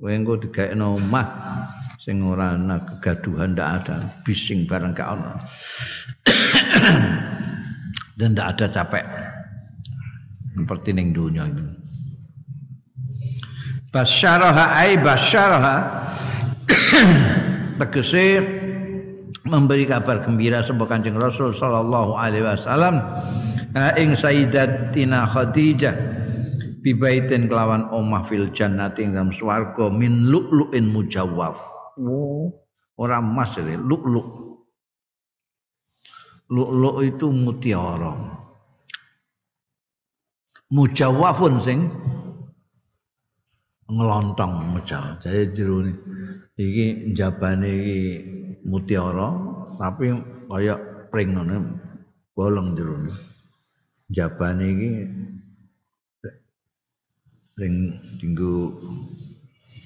kowe engko digaekno omah sing ora ana kegaduhan ndak ada, bising bareng ono. Dan ndak ada capek seperti ning dunia ini. Basyaraha ay basyaraha tegese memberi kabar gembira sebab Kanjeng Rasul sallallahu alaihi wasallam ing Sayyidatina Khadijah bibaitin kelawan omah fil jannati ing dalam swarga min lu'lu'in mujawwaf. Oh, ora emas lu'lu'. Lu'lu' itu mutiara mujawafun sing ngelontong mujawaf. Jadi jero iki njabane iki mutiara tapi kaya pring ngono bolong jero. Jabane iki ring dinggo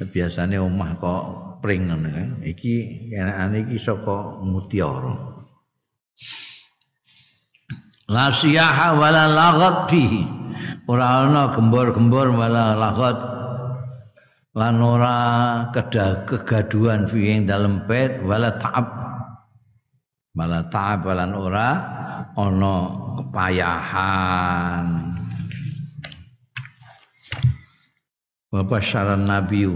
biasane omah kok pring ngono kan. Iki enakane iki saka mutiara. La siyaha wala laghat fihi ora ana gembor-gembor malah lagot lan ora kedah kegaduhan fi dalem bait wala ta'ab. Malah ta'ab lan ora ana kepayahan. Bapak syaran Nabi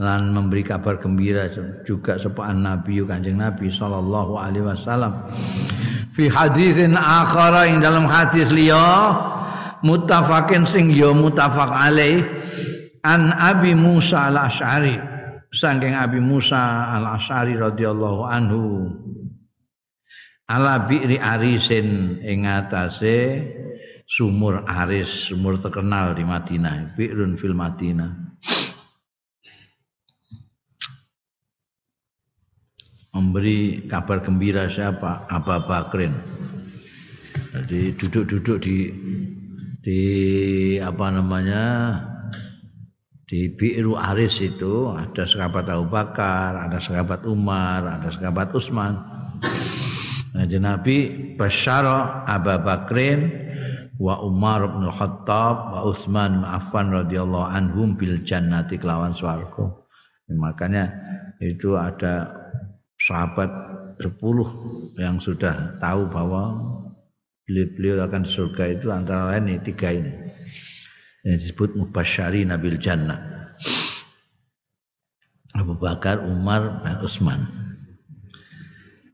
lan memberi kabar gembira juga sepaan Nabi Kanjeng Nabi sallallahu alaihi wasallam. Fi hadisin akhara ing dalam hadis liya mutafakin sing ya mutafak alaih an Abi Musa al-Asy'ari. Saking Abi Musa al-Asy'ari radhiyallahu anhu. Ala bi'ri arisin ing atase sumur aris sumur terkenal di Madinah bi'run fil Madinah. Memberi kabar gembira siapa? Abu Bakrin. Jadi duduk-duduk di di apa namanya di Biru Aris itu ada sahabat Abu Bakar, ada sahabat Umar, ada sahabat Utsman. Nah, Nabi basyara Abu Bakrin wa Umar bin Khattab wa Utsman bin Affan radhiyallahu anhum bil jannati kelawan swarga. Makanya itu ada sahabat 10 yang sudah tahu bahwa beliau-beliau akan surga itu antara lain ini tiga ini. Yang disebut mubasyari nabil jannah. Abu Bakar, Umar, dan Utsman.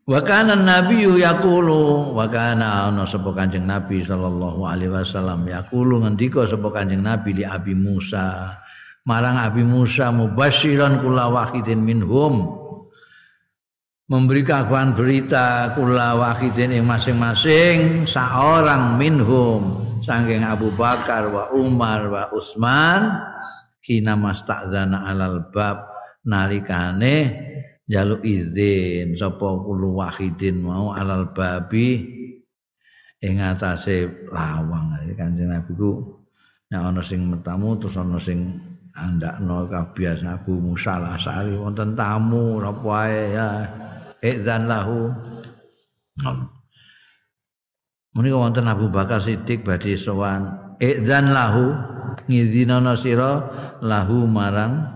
Wa kana nabiyyu yaqulu wa kana ana sapa Kanjeng Nabi sallallahu alaihi wasallam yaqulu ngendika sapa Kanjeng Nabi li Abi Musa. Marang Abi Musa mubasyiran kula wahidin minhum memberi kabar berita kula wahidin yang masing-masing seorang minhum saking Abu Bakar wa Umar wa Utsman kina mastadzana alal bab nalikane jaluk izin sapa kulo wahidin mau alal babi ing atase lawang. Kanjeng Nabi ku nek ana sing metamu terus ana sing andakno kabiasa Abu Musa Al-Asy'ari wonten tamu apa ya idzan lahu. Muni wonten Abu Bakar Siddiq badhe sowan idzan lahu. Ngidinana sira lahu marang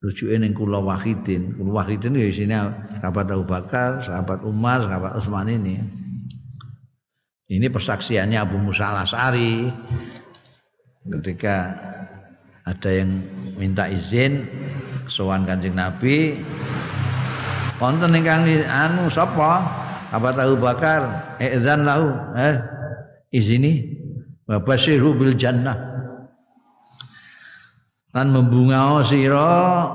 rujuke ning kula wahidin. Kula wahidin ya isine sahabat Abu Bakar sahabat Umar sahabat Utsman ini. Ini persaksiannya Abu Musa Al-Asari ketika ada yang minta izin sowan Kanjeng Nabi wonten ingkang anu sapa? Apa Abu Bakar? Idzan lahu. Eh izini. Wa basyiru bil jannah. Lan membungao sira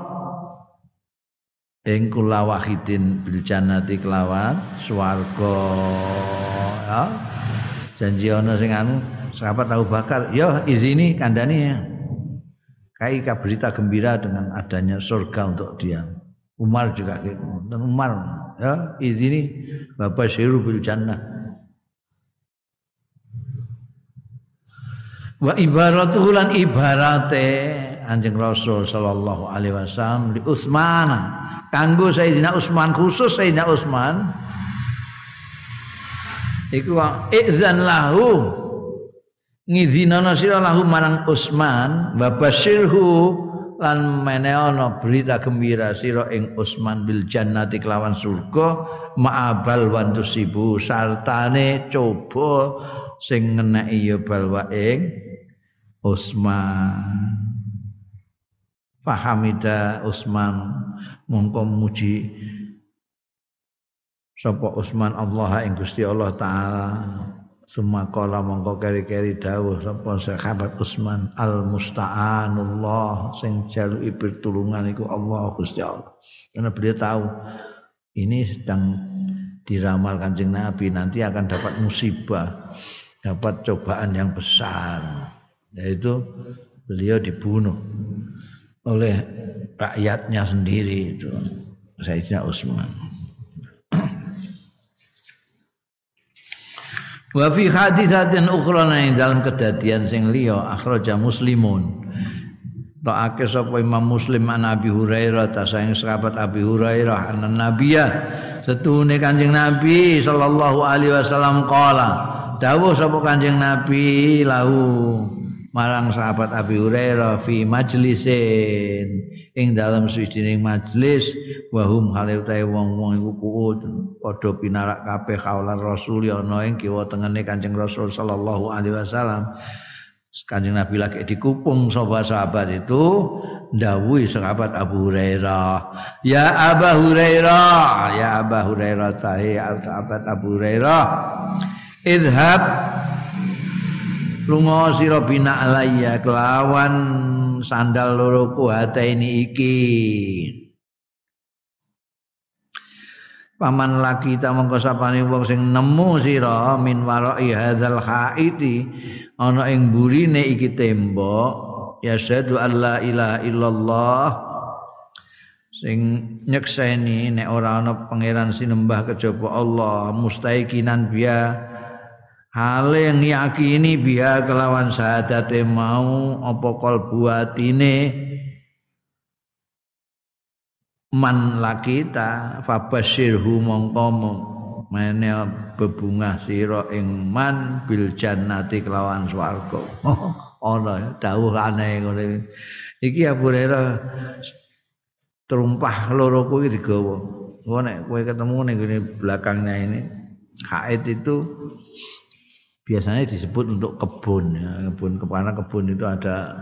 ing kula wahidin bil jannati kelawan swarga. Ya. Janji ana sing anu sahabat Abu Bakar. Ya izini kandani ya. Kai berita gembira dengan adanya surga untuk dia Umar juga gitu. Dan Umar ya izini Bapak Syiru bil jannah. Wa ibaratuhu lan ibarate Anjing Rasul sallallahu alaihi wasallam di Utsman. Kanggo Sayyidina Utsman khusus Sayyidina Utsman iku idzan lahu ngidhinana sira lahu marang Utsman wa basyirhu lan meneono berita gembira sira ing Utsman bil jannati kelawan surga ma'abal wantusibu sartane coba sing ngeneki ya balwa ing Utsman fahamida Utsman mongko muji sapa Utsman Allah ing Gusti Allah taala Sumakala mongko keri-keri dawuh sapa sahabat Utsman al musta'anullah sing jaluki pertulungan iku Allah Gusti Allah. Karena beliau tahu ini sedang diramal Kanjeng Nabi nanti akan dapat musibah, dapat cobaan yang besar yaitu beliau dibunuh oleh rakyatnya sendiri itu Sayyidina Utsman. Wa fi haditsatin ukhra ing dalam kedadian sing liya akhraja muslimun. Ta'ake sapa Imam Muslim an Abi Hurairah ta saing sahabat Abi Hurairah an Nabiya setune Kanjeng Nabi sallallahu alaihi wasallam qala dawuh sapa Kanjeng Nabi lahu marang sahabat Abi Hurairah fi majlisin ing dalam suwijining majlis wahum hale utahe wong-wong iku kuut padha pinarak kabeh kaulan Rasul ana ing kiwa tengene Kanjeng Rasul sallallahu alaihi wasallam. Kanjeng Nabi lagi dikupung sahabat-sahabat itu dawuhi sahabat Abu Hurairah. Ya Abu Hurairah ya Abu Hurairah tahi sahabat Abu Hurairah. Idhab lunga sira bina alayya kelawan sandal loro kuhata ini iki. Paman lagi ta mongko sapane wong sing nemu sira min warai hadzal haiti ana ing burine iki tembok ya syahadu alla ilaha illallah. Sing nyekseni nek ora ana pangeran sinembah kejaba Allah mustaiqinan biya hale yang yakini biha kelawan sadate mau apa kalbu atine man lakita fabashirhu mongko mene bebungah sira ing man bil jannati kelawan swarga. Ana ya dawuh aneh ngene. Iki Abu Hurairah terumpah loro kuwi digawa. Nek kowe ketemu ning belakangnya ini haid itu biasanya disebut untuk kebun ya. kebun karena kebun itu ada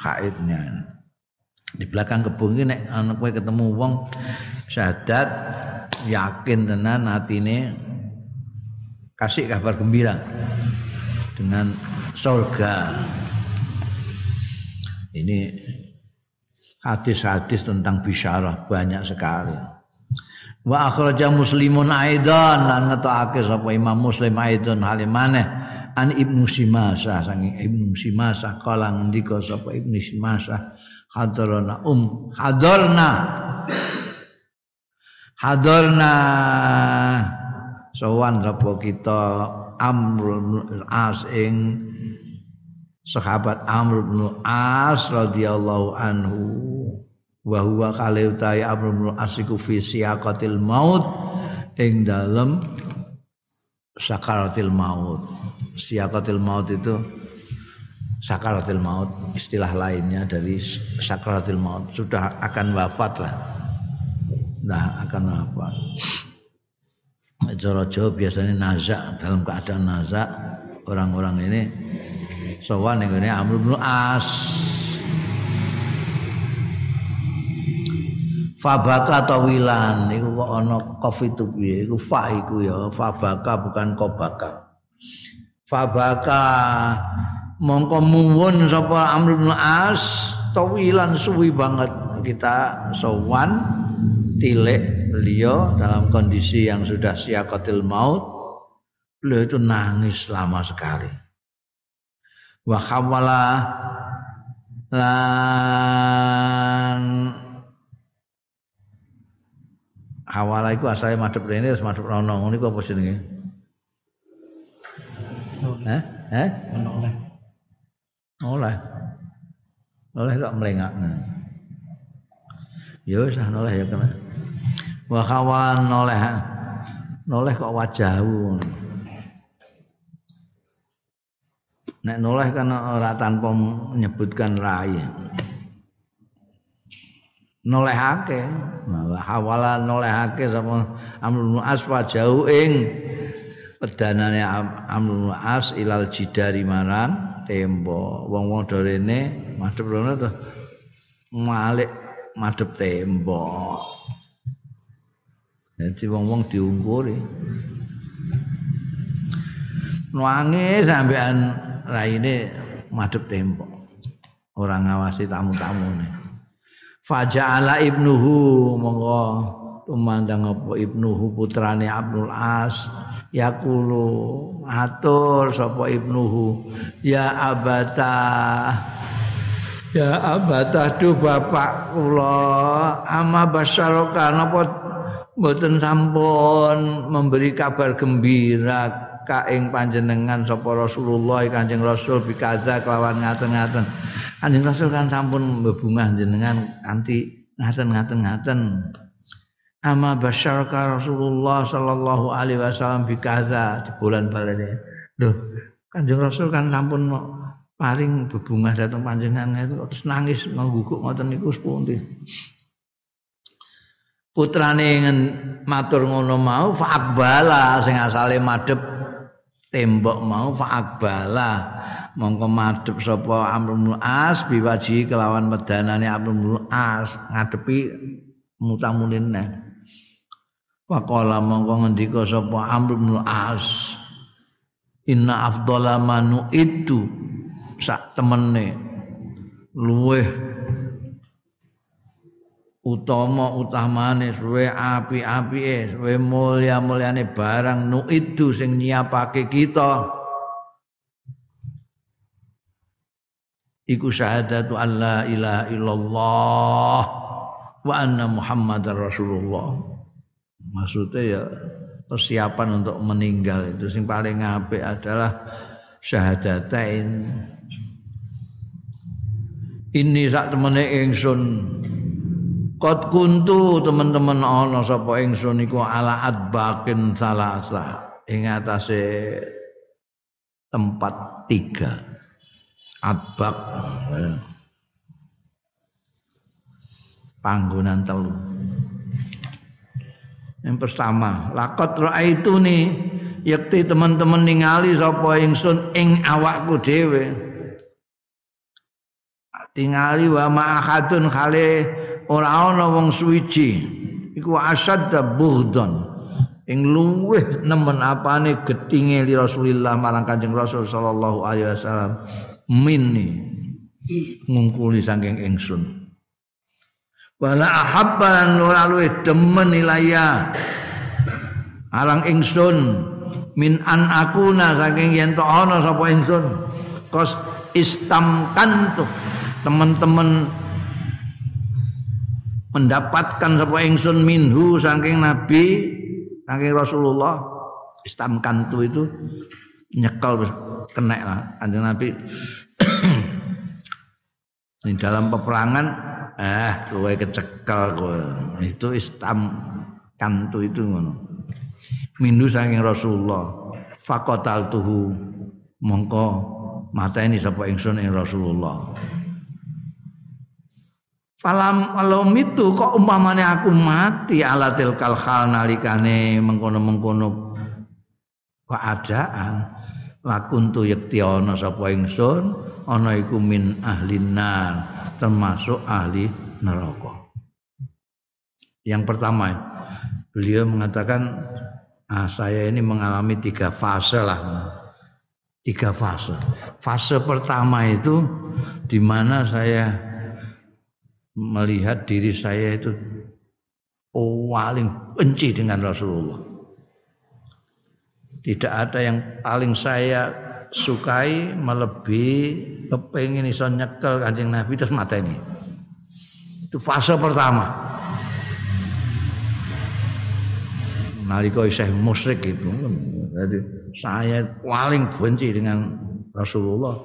haidnya di belakang kebun ini nek ana kowe ketemu wong syahadat yakin tenan atine kasih kabar gembira dengan surga ini hadis-hadis tentang bisyarah banyak sekali wa akhraja muslimun aidan. Lan ngetokake sapa Imam Muslim aidan. Halimane an Ibnu Simasa sangi Ibnu Simasa kala ngendika sapa Ibnu Simasa hadarna um hadarna hadarna sowan sapa kita? Amr As ing sahabat Amr bin As radhiyallahu anhu wa huwa kale utahe Amr bin As iku fi siaqatil maut ing dalem sakaratil maut. Siaqatil maut itu sakaratil maut istilah lainnya dari sakaratil maut sudah akan wafat lah. Nah, akan wafat. Cara Jawa biasanya nazak dalam keadaan nazak orang-orang ini sowan ning Amr bin As Fabaka tawilan iku kok ana qaf itu piye? Iku fa iku ya fabaka bukan kobaka. Fabaka mongko muwun sapa Amr bin As tawilan suwi banget. Kita sowan tilik beliau dalam kondisi yang sudah siakotil maut. Beliau itu nangis lama sekali. Wa hawala lan hawala iku asale madhep rene terus madhep rono ngono iku apa jenenge Hah? Hah? Oleh. Oleh. Oleh kok melengak. Ya wis oleh ya kena. Wa kawan oleh. Oleh kok wajahmu. Nek noleh kan ora tanpa menyebutkan rai. Nolehake, hawala nolehake sama Amrul Aswa jauh ing pedanane Amrul As ilal jidari maran tembo. Wong-wong dorene madhep rono to malik madhep tembo. Jadi wong-wong diungkuri. Nangis sampean raine madhep tembok. Orang ngawasi tamu-tamune. Faja'ala ibnuhu monggo. Tumandang apa ibnuhu putrane Abdul As. Yaqulu atur sapa ibnuhu ya abata ya abata du bapak kula ama basyaroka napa mboten sampun memberi kabar gembira ka ing panjenengan sapa Rasulullah Kanjeng Rasul bikaza kelawan ngaten-ngaten. Kanjeng Rasul kan sampun bebungah jenengan kanthi ngaten-ngaten-ngaten. Ama basyarka Rasulullah sallallahu alaihi wasallam bikaza di bulan balene. Loh, Kanjeng Rasul kan sampun paring bebungah datang panjenengan itu terus nangis ngguguk ngoten niku sepundi. Putrane matur ngono mau fa'abala sing asale madhep tembok mau fa'akbala mongko madhep sapa Amr bin As biwaji kelawan medanane Amr bin As ngadepi mutamunin neh Faqala mongko ngendika sapa Amr bin As Inna afdhala manu itu sak temene luweh utama utamane suwe api-apike suwe mulya-mulyane barang nu itu sing nyiapake kita. Iku syahadatu alla ilaha illallah wa anna muhammadar rasulullah. Maksudnya ya persiapan untuk meninggal itu sing paling apik adalah syahadatain. Ini sak temene ingsun Kot kuntu teman-teman ana sapa ingsun iku ala adbakin salasa ing atase tempat tiga. Adbak panggonan telu. Yang pertama lakot itu nih yakti teman-teman ningali sapa ingsun ing awakku dhewe. Tingali wa ma'ahadun khale ora ana wong suwiji iku asadda bughdon. Ing luweh nemen apane getinge li Rasulillah marang Kanjeng Rasul sallallahu alaihi wasallam minni. Ngungkuli saking ingsun. Wala ahabba lan ora luweh demen ilaya. Arang ingsun min an akuna saking yen to ana sapa ingsun. Kos istamkan tuh teman-teman mendapatkan sapa ingsun minhu saking nabi saking Rasulullah istamkan tuh itu nyekel kena lah kanjeng nabi. Di dalam peperangan eh kowe kecekel kowe. Itu istam kantu itu ngono. Mindu saking Rasulullah. Fakotal tuhu mongko mata ini sapa ingsun ing Rasulullah Falam alom itu kok umpamane aku mati alatil kalhal nalikane mengkono-mengkono keadaan lakun tu yekti ana sapa ingsun ana iku min ahlinar termasuk ahli neraka. Yang pertama beliau mengatakan Nah, saya ini mengalami tiga fase lah. Tiga fase. Fase pertama itu di mana saya melihat diri saya itu oh, paling benci dengan Rasulullah. Tidak ada yang paling saya sukai melebihi kepengen iso nyekel kanjeng Nabi terus mata ini. Itu fase pertama. nalika isih musyrik itu. Jadi saya paling benci dengan Rasulullah.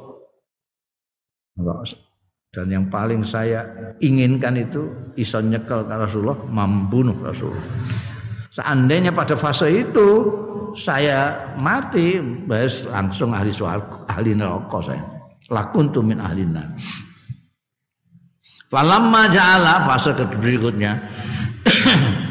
Dan yang paling saya inginkan itu iso nyekel Rasulullah, membunuh Rasulullah. Seandainya pada fase itu saya mati, bes langsung ahli soal ahli neraka saya. Lakuntu min ahli nar. Falamma ja'ala fase berikutnya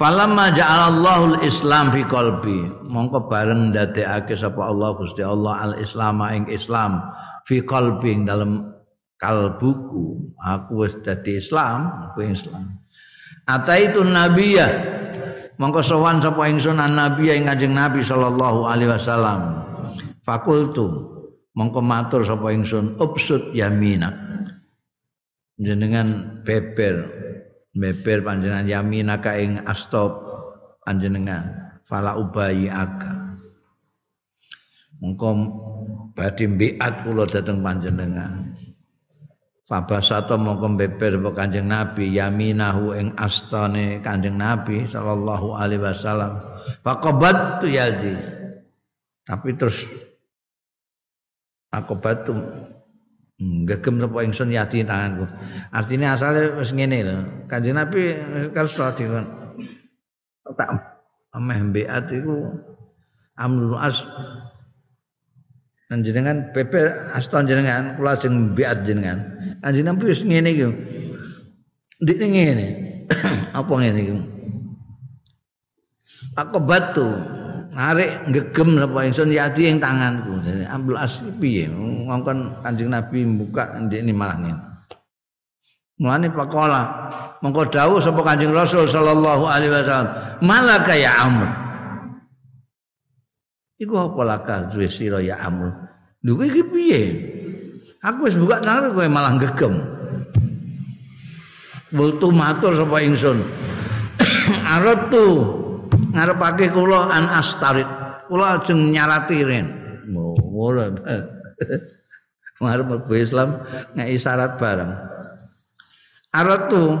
Falamma ja'alallahu al-Islam fi qalbi. Mongko bareng ndadekake sapa Allah Gusti Allah al-Islam ing Islam fi qalbi ing dalem kalbuku. Aku wis dadi Islam, aku Islam. Ataitu nabiyya. Mongko sowan sapa ingsun nabiyya ing Kanjeng Nabi sallallahu alaihi wasallam. Fakultu mongko matur sapa ingsun upsut yamina. Jenengan beber meper panjenengan yaminaka ing astop panjenengan fala ubayi aga mengko badhe mbiat kula dhateng panjenengan Fabasata mongko beber Kanjeng Nabi yaminahu ing astane Kanjeng Nabi sallallahu alaihi wasallam. Faqabat yaldi. Tapi terus aku batu gegem sapa ingsun yati tanganku. Artinya asale wis ngene lho. Kanjeng Nabi kalau dikon tak ameh mbeat iku amrul as panjenengan pepe aston jenengan kula ajeng mbeat jenengan. Kanjeng Nabi wis ngene iki. Ndikne ngene. Apa ngene iki? Aku batu narik gegem sapa ingsun yati ing tanganku. Jadi ambil asli piye? Ngongkon Kanjeng Nabi buka ndek ini malah ngene. Mulane pakola mengko dawuh sapa Kanjeng Rasul sallallahu alaihi wasallam, "Malaka ya Amr." Iku apa laka duwe sira ya Amr? Lho iki piye? Aku wis buka tangan kowe malah gegem. Wultu matur sapa ingsun. Aratu ngarepake kula an astarit. Kula ajeng nyarati ren ngono ngarep mlebu Islam ngeki syarat bareng. Aratu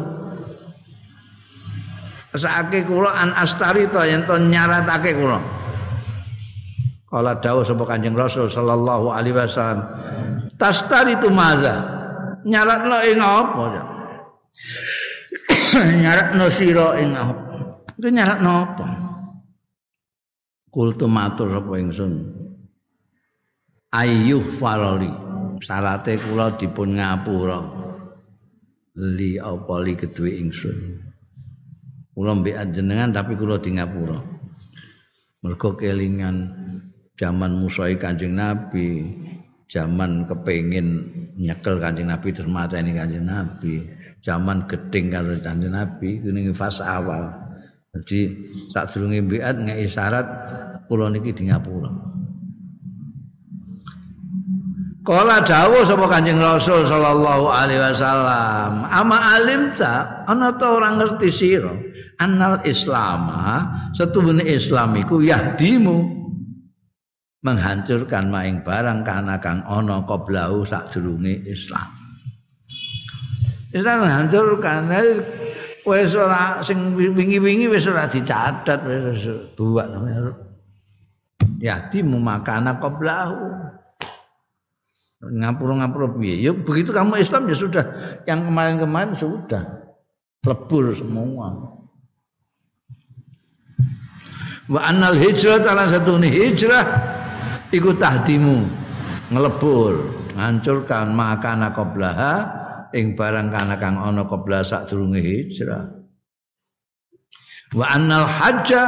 sakake kula an astarita yen to nyaratake kula. Kala dawuh sapa Kanjeng Rasul sallallahu alaihi wasallam tastaritu madza nyaratno ing apa nyaratno sira ing apa Itu nyarat nopo. Kultu matur sapa ingsun. Ayyuh farali. Syarate kula dipun ngapura. Li apa li kedue ingsun. Kula mbek jenengan tapi kula di ngapura. Mergo kelingan zaman musai Kanjeng Nabi zaman kepengin nyekel Kanjeng Nabi dermateni Kanjeng Nabi. Zaman geding karo Kanjeng Nabi kuwi fase awal. Jadi saat durunge biat ngeki syarat kula niki di ngapura. Kala dawuh sapa Kanjeng Rasul sallallahu alaihi wasallam, "Ama alimta? Ana ta ora ngerti sira. Annal islama setune Islam iku yahdimu menghancurkan maing barang kana kang ana qoblahu sadurunge Islam. Islam menghancurkan wis ora sing wingi-wingi wis ora dicatat wis buat ya di makana qoblahu ngapura-ngapura piye? Ya begitu kamu Islam ya sudah. Yang kemarin-kemarin sudah. Lebur semua. Wa annal hijrah salah satu hijrah iku tahdimu. Ngelebur. Ngancurkan makana qablaha ing barang kana kang ana qabla sadurunge hijrah. Wa annal hajja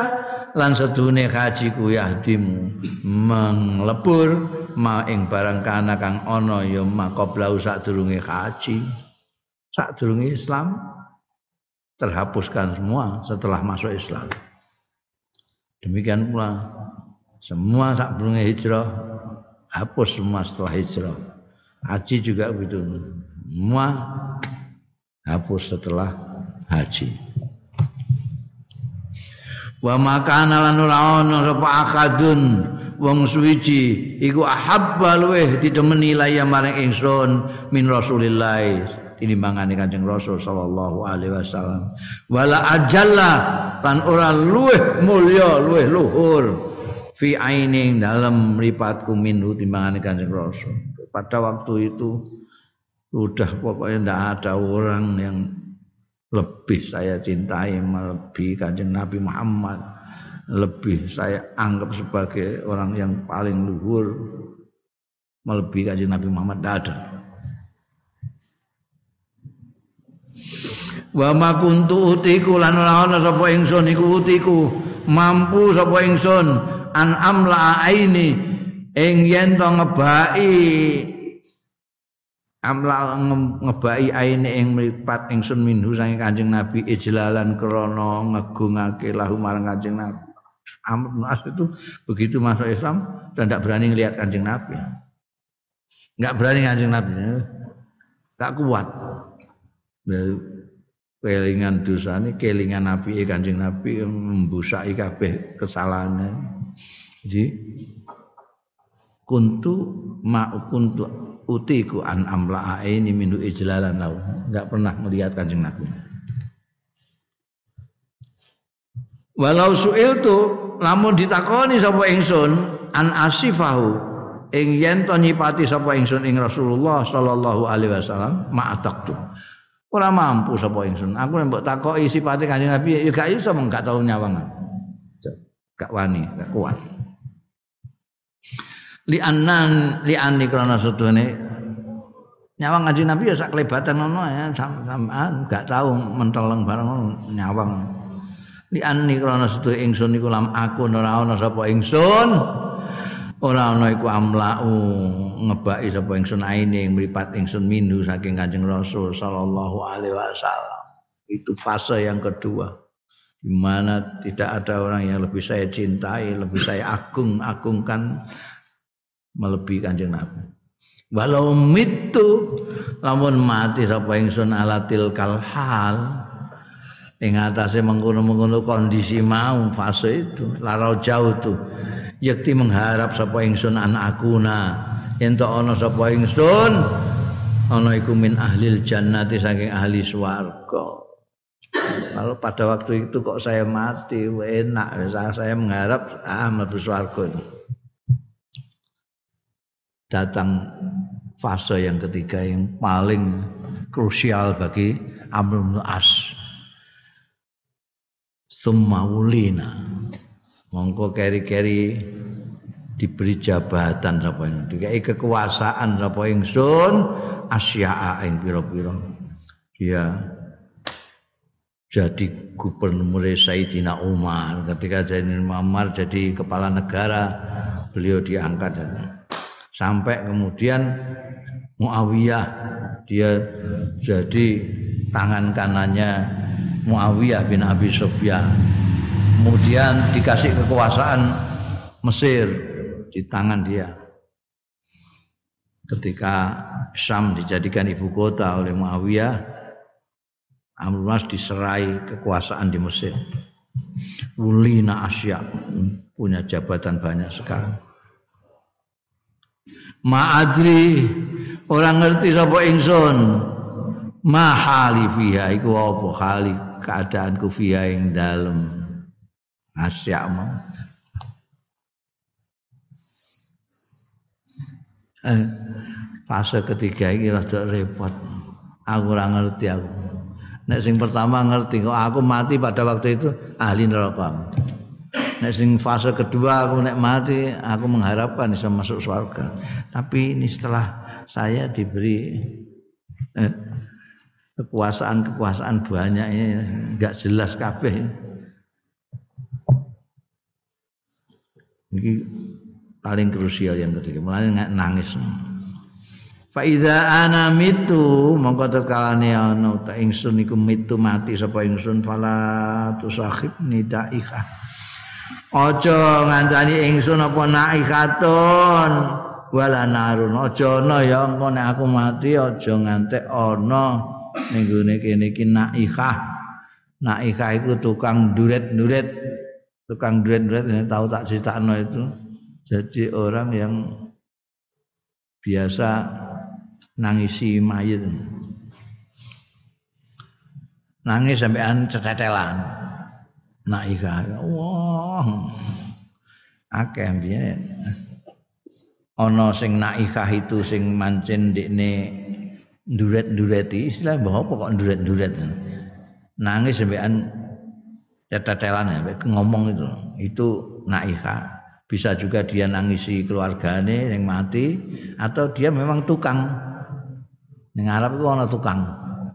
lan sedune haji ku yahdimu. Menglebur ma ing barang kana kang ana ya maqabla sadurunge haji. Sadurunge Islam. Terhapuskan semua setelah masuk Islam. Demikian pula semua tak belum hijrah hapus semua setelah hijrah. Haji juga begitu. Semua hapus setelah haji. Wa makana lan ora ana sapa akadun wong suwiji iku ahabba luweh didemeni laya maring ingsun min Rasulillah tinimbangane Kanjeng Rasul sallallahu alaihi wasallam wala ajalla lan ora luweh mulya luweh luhur fi aining dalam mripatku minhu timbangan Kanjeng Rasul. Pada waktu itu sudah pokoknya tidak ada orang yang lebih saya cintai melebihi Kanjeng Nabi Muhammad. Lebih saya anggap sebagai orang yang paling luhur melebihi Kanjeng Nabi Muhammad tidak ada. Wa ma kuntu utiku lan ora ana sapa ingsun iku utiku mampu sapa ingsun an amla aini ing yen to ngebaki amla ngebaki aini ing mripat ingsun minhu sange Kanjeng Nabi ijlalan krana ngegungake lahu marang Kanjeng Nabi Amr bin As itu begitu masuk Islam dan tidak berani ngelihat Kanjeng Nabi. Enggak berani Kanjeng Nabi. Tak kuat. kelingan dosane kelingan nabi Kanjeng Nabi membusaki kabeh kesalahannya jadi kuntu ma kuntu utiku an amla ini minu ijlalan lau enggak pernah melihat Kanjeng Nabi walau suil tu lamun ditakoni sapa ingsun an asifahu ing yen to nyipati sapa ingsun ing Rasulullah sallallahu alaihi wasallam ma'ataktu Ora mampu sapa ingsun. Aku nek mbok takoki sifate Kanjeng Nabi ya gak iso mung gak tau nyawang. Gak wani, gak kuat. Li annan li anni krana sedune nyawang Kanjeng Nabi ya sak kelebatan ngono ya sampean gak tau menteleng bareng nyawang. Li anni krana sedune ingsun iku lam aku ora ana sapa ingsun. ora ana iku amlau ngebaki sapa ingsun aine mripat ingsun minhu saking Kanjeng Rasul sallallahu alaihi wasallam. Itu fase yang kedua. Di mana tidak ada orang yang lebih saya cintai, lebih saya agung-agungkan melebihi Kanjeng Nabi. Walau mitu lamun mati sapa ingsun alatil kalhal ing atase mengkono-mengkono kondisi mau fase itu larau jauh tuh yakti mengharap sapa ingsun anakuna ento ana sapa ingsun ana iku min ahlil jannati saking ahli swarga. Kalau pada waktu itu kok saya mati enak saya mengharap ah mlebu swarga datang fase yang ketiga yang paling krusial bagi Amr bin As. Summaulina mongko keri-keri diberi jabatan sapa dikai kekuasaan sapa ingsun asya'a ing pira-pira. Dia jadi gubernur Sayyidina Umar. Ketika jadi Umar jadi kepala negara beliau diangkat sampai kemudian Muawiyah dia jadi tangan kanannya Muawiyah bin Abi Sufyan. Kemudian dikasih kekuasaan Mesir di tangan dia. Ketika Syam dijadikan ibu kota oleh Muawiyah Amr Mas diserai kekuasaan di Mesir. Ulina Asya punya jabatan banyak sekali Ma'adri orang ngerti sapa ingsun? Mahali fiha. Iku apa? Hali keadaanku fiha ing dalem. Asyak mau. Eh, fase ketiga ini rada repot. Aku ora ngerti aku. Nek sing pertama ngerti kok aku mati pada waktu itu ahli neraka nek sing fase kedua aku nek mati aku mengharapkan bisa masuk surga tapi ini setelah saya diberi eh, kekuasaan-kekuasaan banyak ini enggak jelas kabeh. Ini paling krusial yang ketiga. Mulai nangis. Fa iza ana mitu mongko tekalane ana ta ingsun iku mitu mati sapa ingsun fala tusahib nidaika. Aja ngancani ingsun apa naikatun wala narun aja ana ya engko nek aku mati aja ngantek ana. Ning gone kene iki naikah naikah iku tukang duret-duret tukang duret-duret ini tahu tak critakno itu. Jadi orang yang biasa nangisi mayit. Nangis sampean cetetelan naikah wah. Akeh biyen ana sing naikah itu sing mancen ndekne nduret-ndureti istilah mbah apa kok nduret-nduret? Nangis sampean tetelan ya ngomong itu. Itu naikah bisa juga dia nangisi keluargane yang mati atau dia memang tukang. Ning Arab itu ana tukang.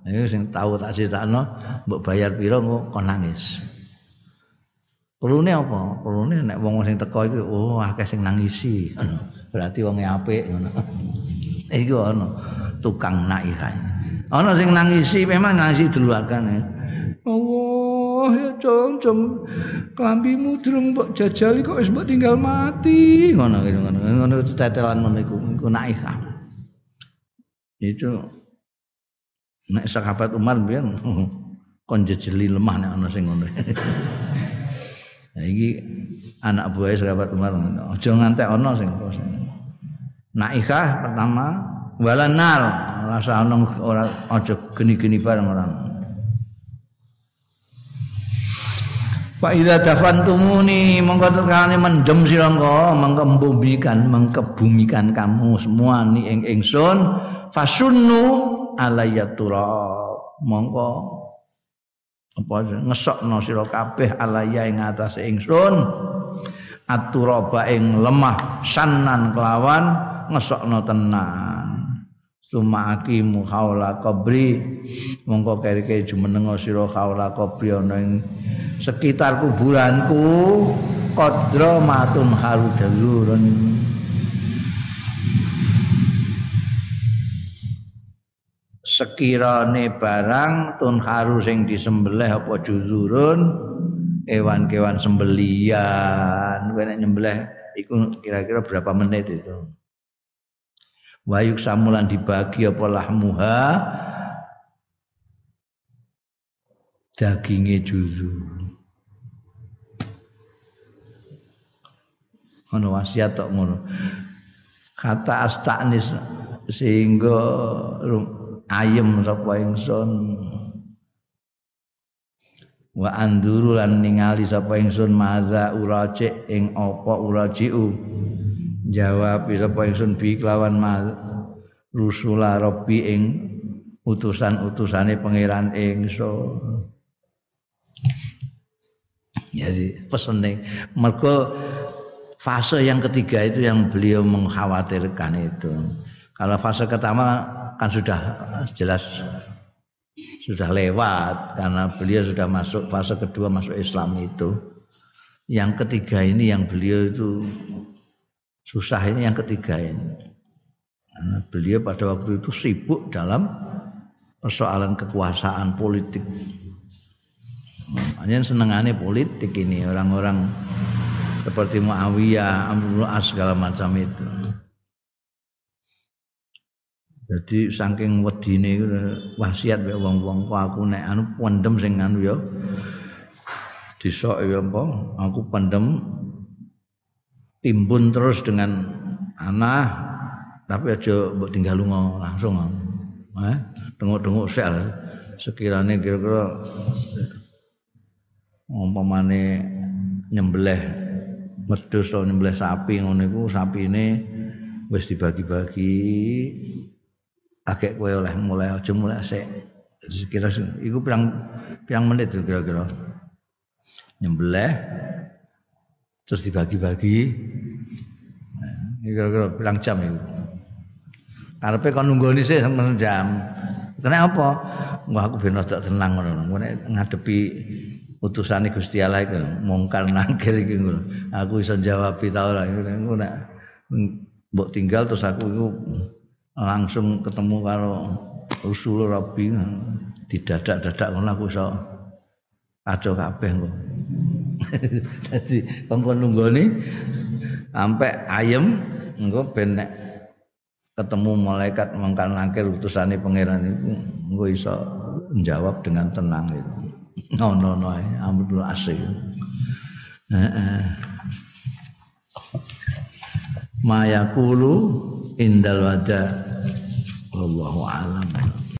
Ini sing tahu tak critakno mbok bayar piro kok nangis perlune apa perlune nek wong sing teko iku oh akeh sing nangisi berarti wong apik ngono. Iku ana tukang naikah. Ana sing nangisi memang nangisi duluarkan. Allah ya jom kelambimu durung mbok jajali kok wis mbok tinggal mati ngono ngono ngono tetelan ngono iku iku naikah. Itu nek sahabat Umar biyen kon jejeli lemah nek ana sing ngono. Iki anak buah sahabat Umar. Aja ngantek ana sing Naikah pertama wala nar. Rasa ana ora aja geni-geni bareng orang. Fa idza dafantumuni mongko tekane mendem sira engko mengkembumikan mengkebumikan kamu semua ni ing ingsun. Fasunnu alayatura mongko apa ngesokno sira kabeh alaya ing atase ingsun. Aturaba ing lemah sanan kelawan ngesokno tenan. Sumakimu haula qabri. Mongko kere-kere jumeneng sira haula qabri ana ing sekitar kuburanku. Qadra matun harudalurun sekirane barang tun haru sing disembelih apa juzurun kewan-kewan sembelian. Kowe nyembelih iku kira-kira berapa menit itu? Wayuk samulan dibagi apa lahmuha? Dagingnya juzu. Ngono wasiat tok ngono. Kata astanis sehingga ayem sapa ingsun wa anduru lan ningali sapa ingsun maza uraci ing apa urajiu jawab sapa ingsun bi kelawan rusula rabbi ing utusan-utusane pangeran ingsun ya sih pesene mergo fase yang ketiga itu yang beliau mengkhawatirkan itu. Kalau fase pertama kan sudah jelas sudah lewat karena beliau sudah masuk fase kedua masuk Islam itu yang ketiga ini yang beliau itu susah ini yang ketiga ini Nah, beliau pada waktu itu sibuk dalam persoalan kekuasaan politik. Hanya senengannya politik ini orang-orang seperti Muawiyah, Amrul As segala macam itu. Jadi saking wedine wasiat mek wong-wong kok aku nek anu pendem sing anu ya. Disok ya apa? Aku pendem timbun terus dengan anak tapi aja mbok tinggal lunga langsung. Eh, tengok-tengok sel sekiranya kira-kira umpamane nyembelih medhus atau nyembelih sapi ngono iku sapine wis dibagi-bagi agak kowe oleh mulai aja mulai sik. Kira iku pirang pirang menit kira-kira. Nyembelih terus dibagi-bagi. Nah, kira-kira pirang jam itu. Karepe kon nunggoni sih jam. Karena apa? Wah aku ben tak tenang ngono. Ngadepi utusane Gusti Allah iku mungkar nangkir iki ngono. Aku iso jawab ta ora nek mbok tinggal terus aku iku langsung ketemu karo usul Rabbi didadak-dadak ngono aku iso kacau kabeh kok. Dadi kongkon nunggoni sampai ayem engko ben ketemu malaikat mangkan langkir utusane pangeran itu engko iso menjawab dengan tenang itu. No no no, amrul asik. Heeh. Mayakulu indal wada. Alam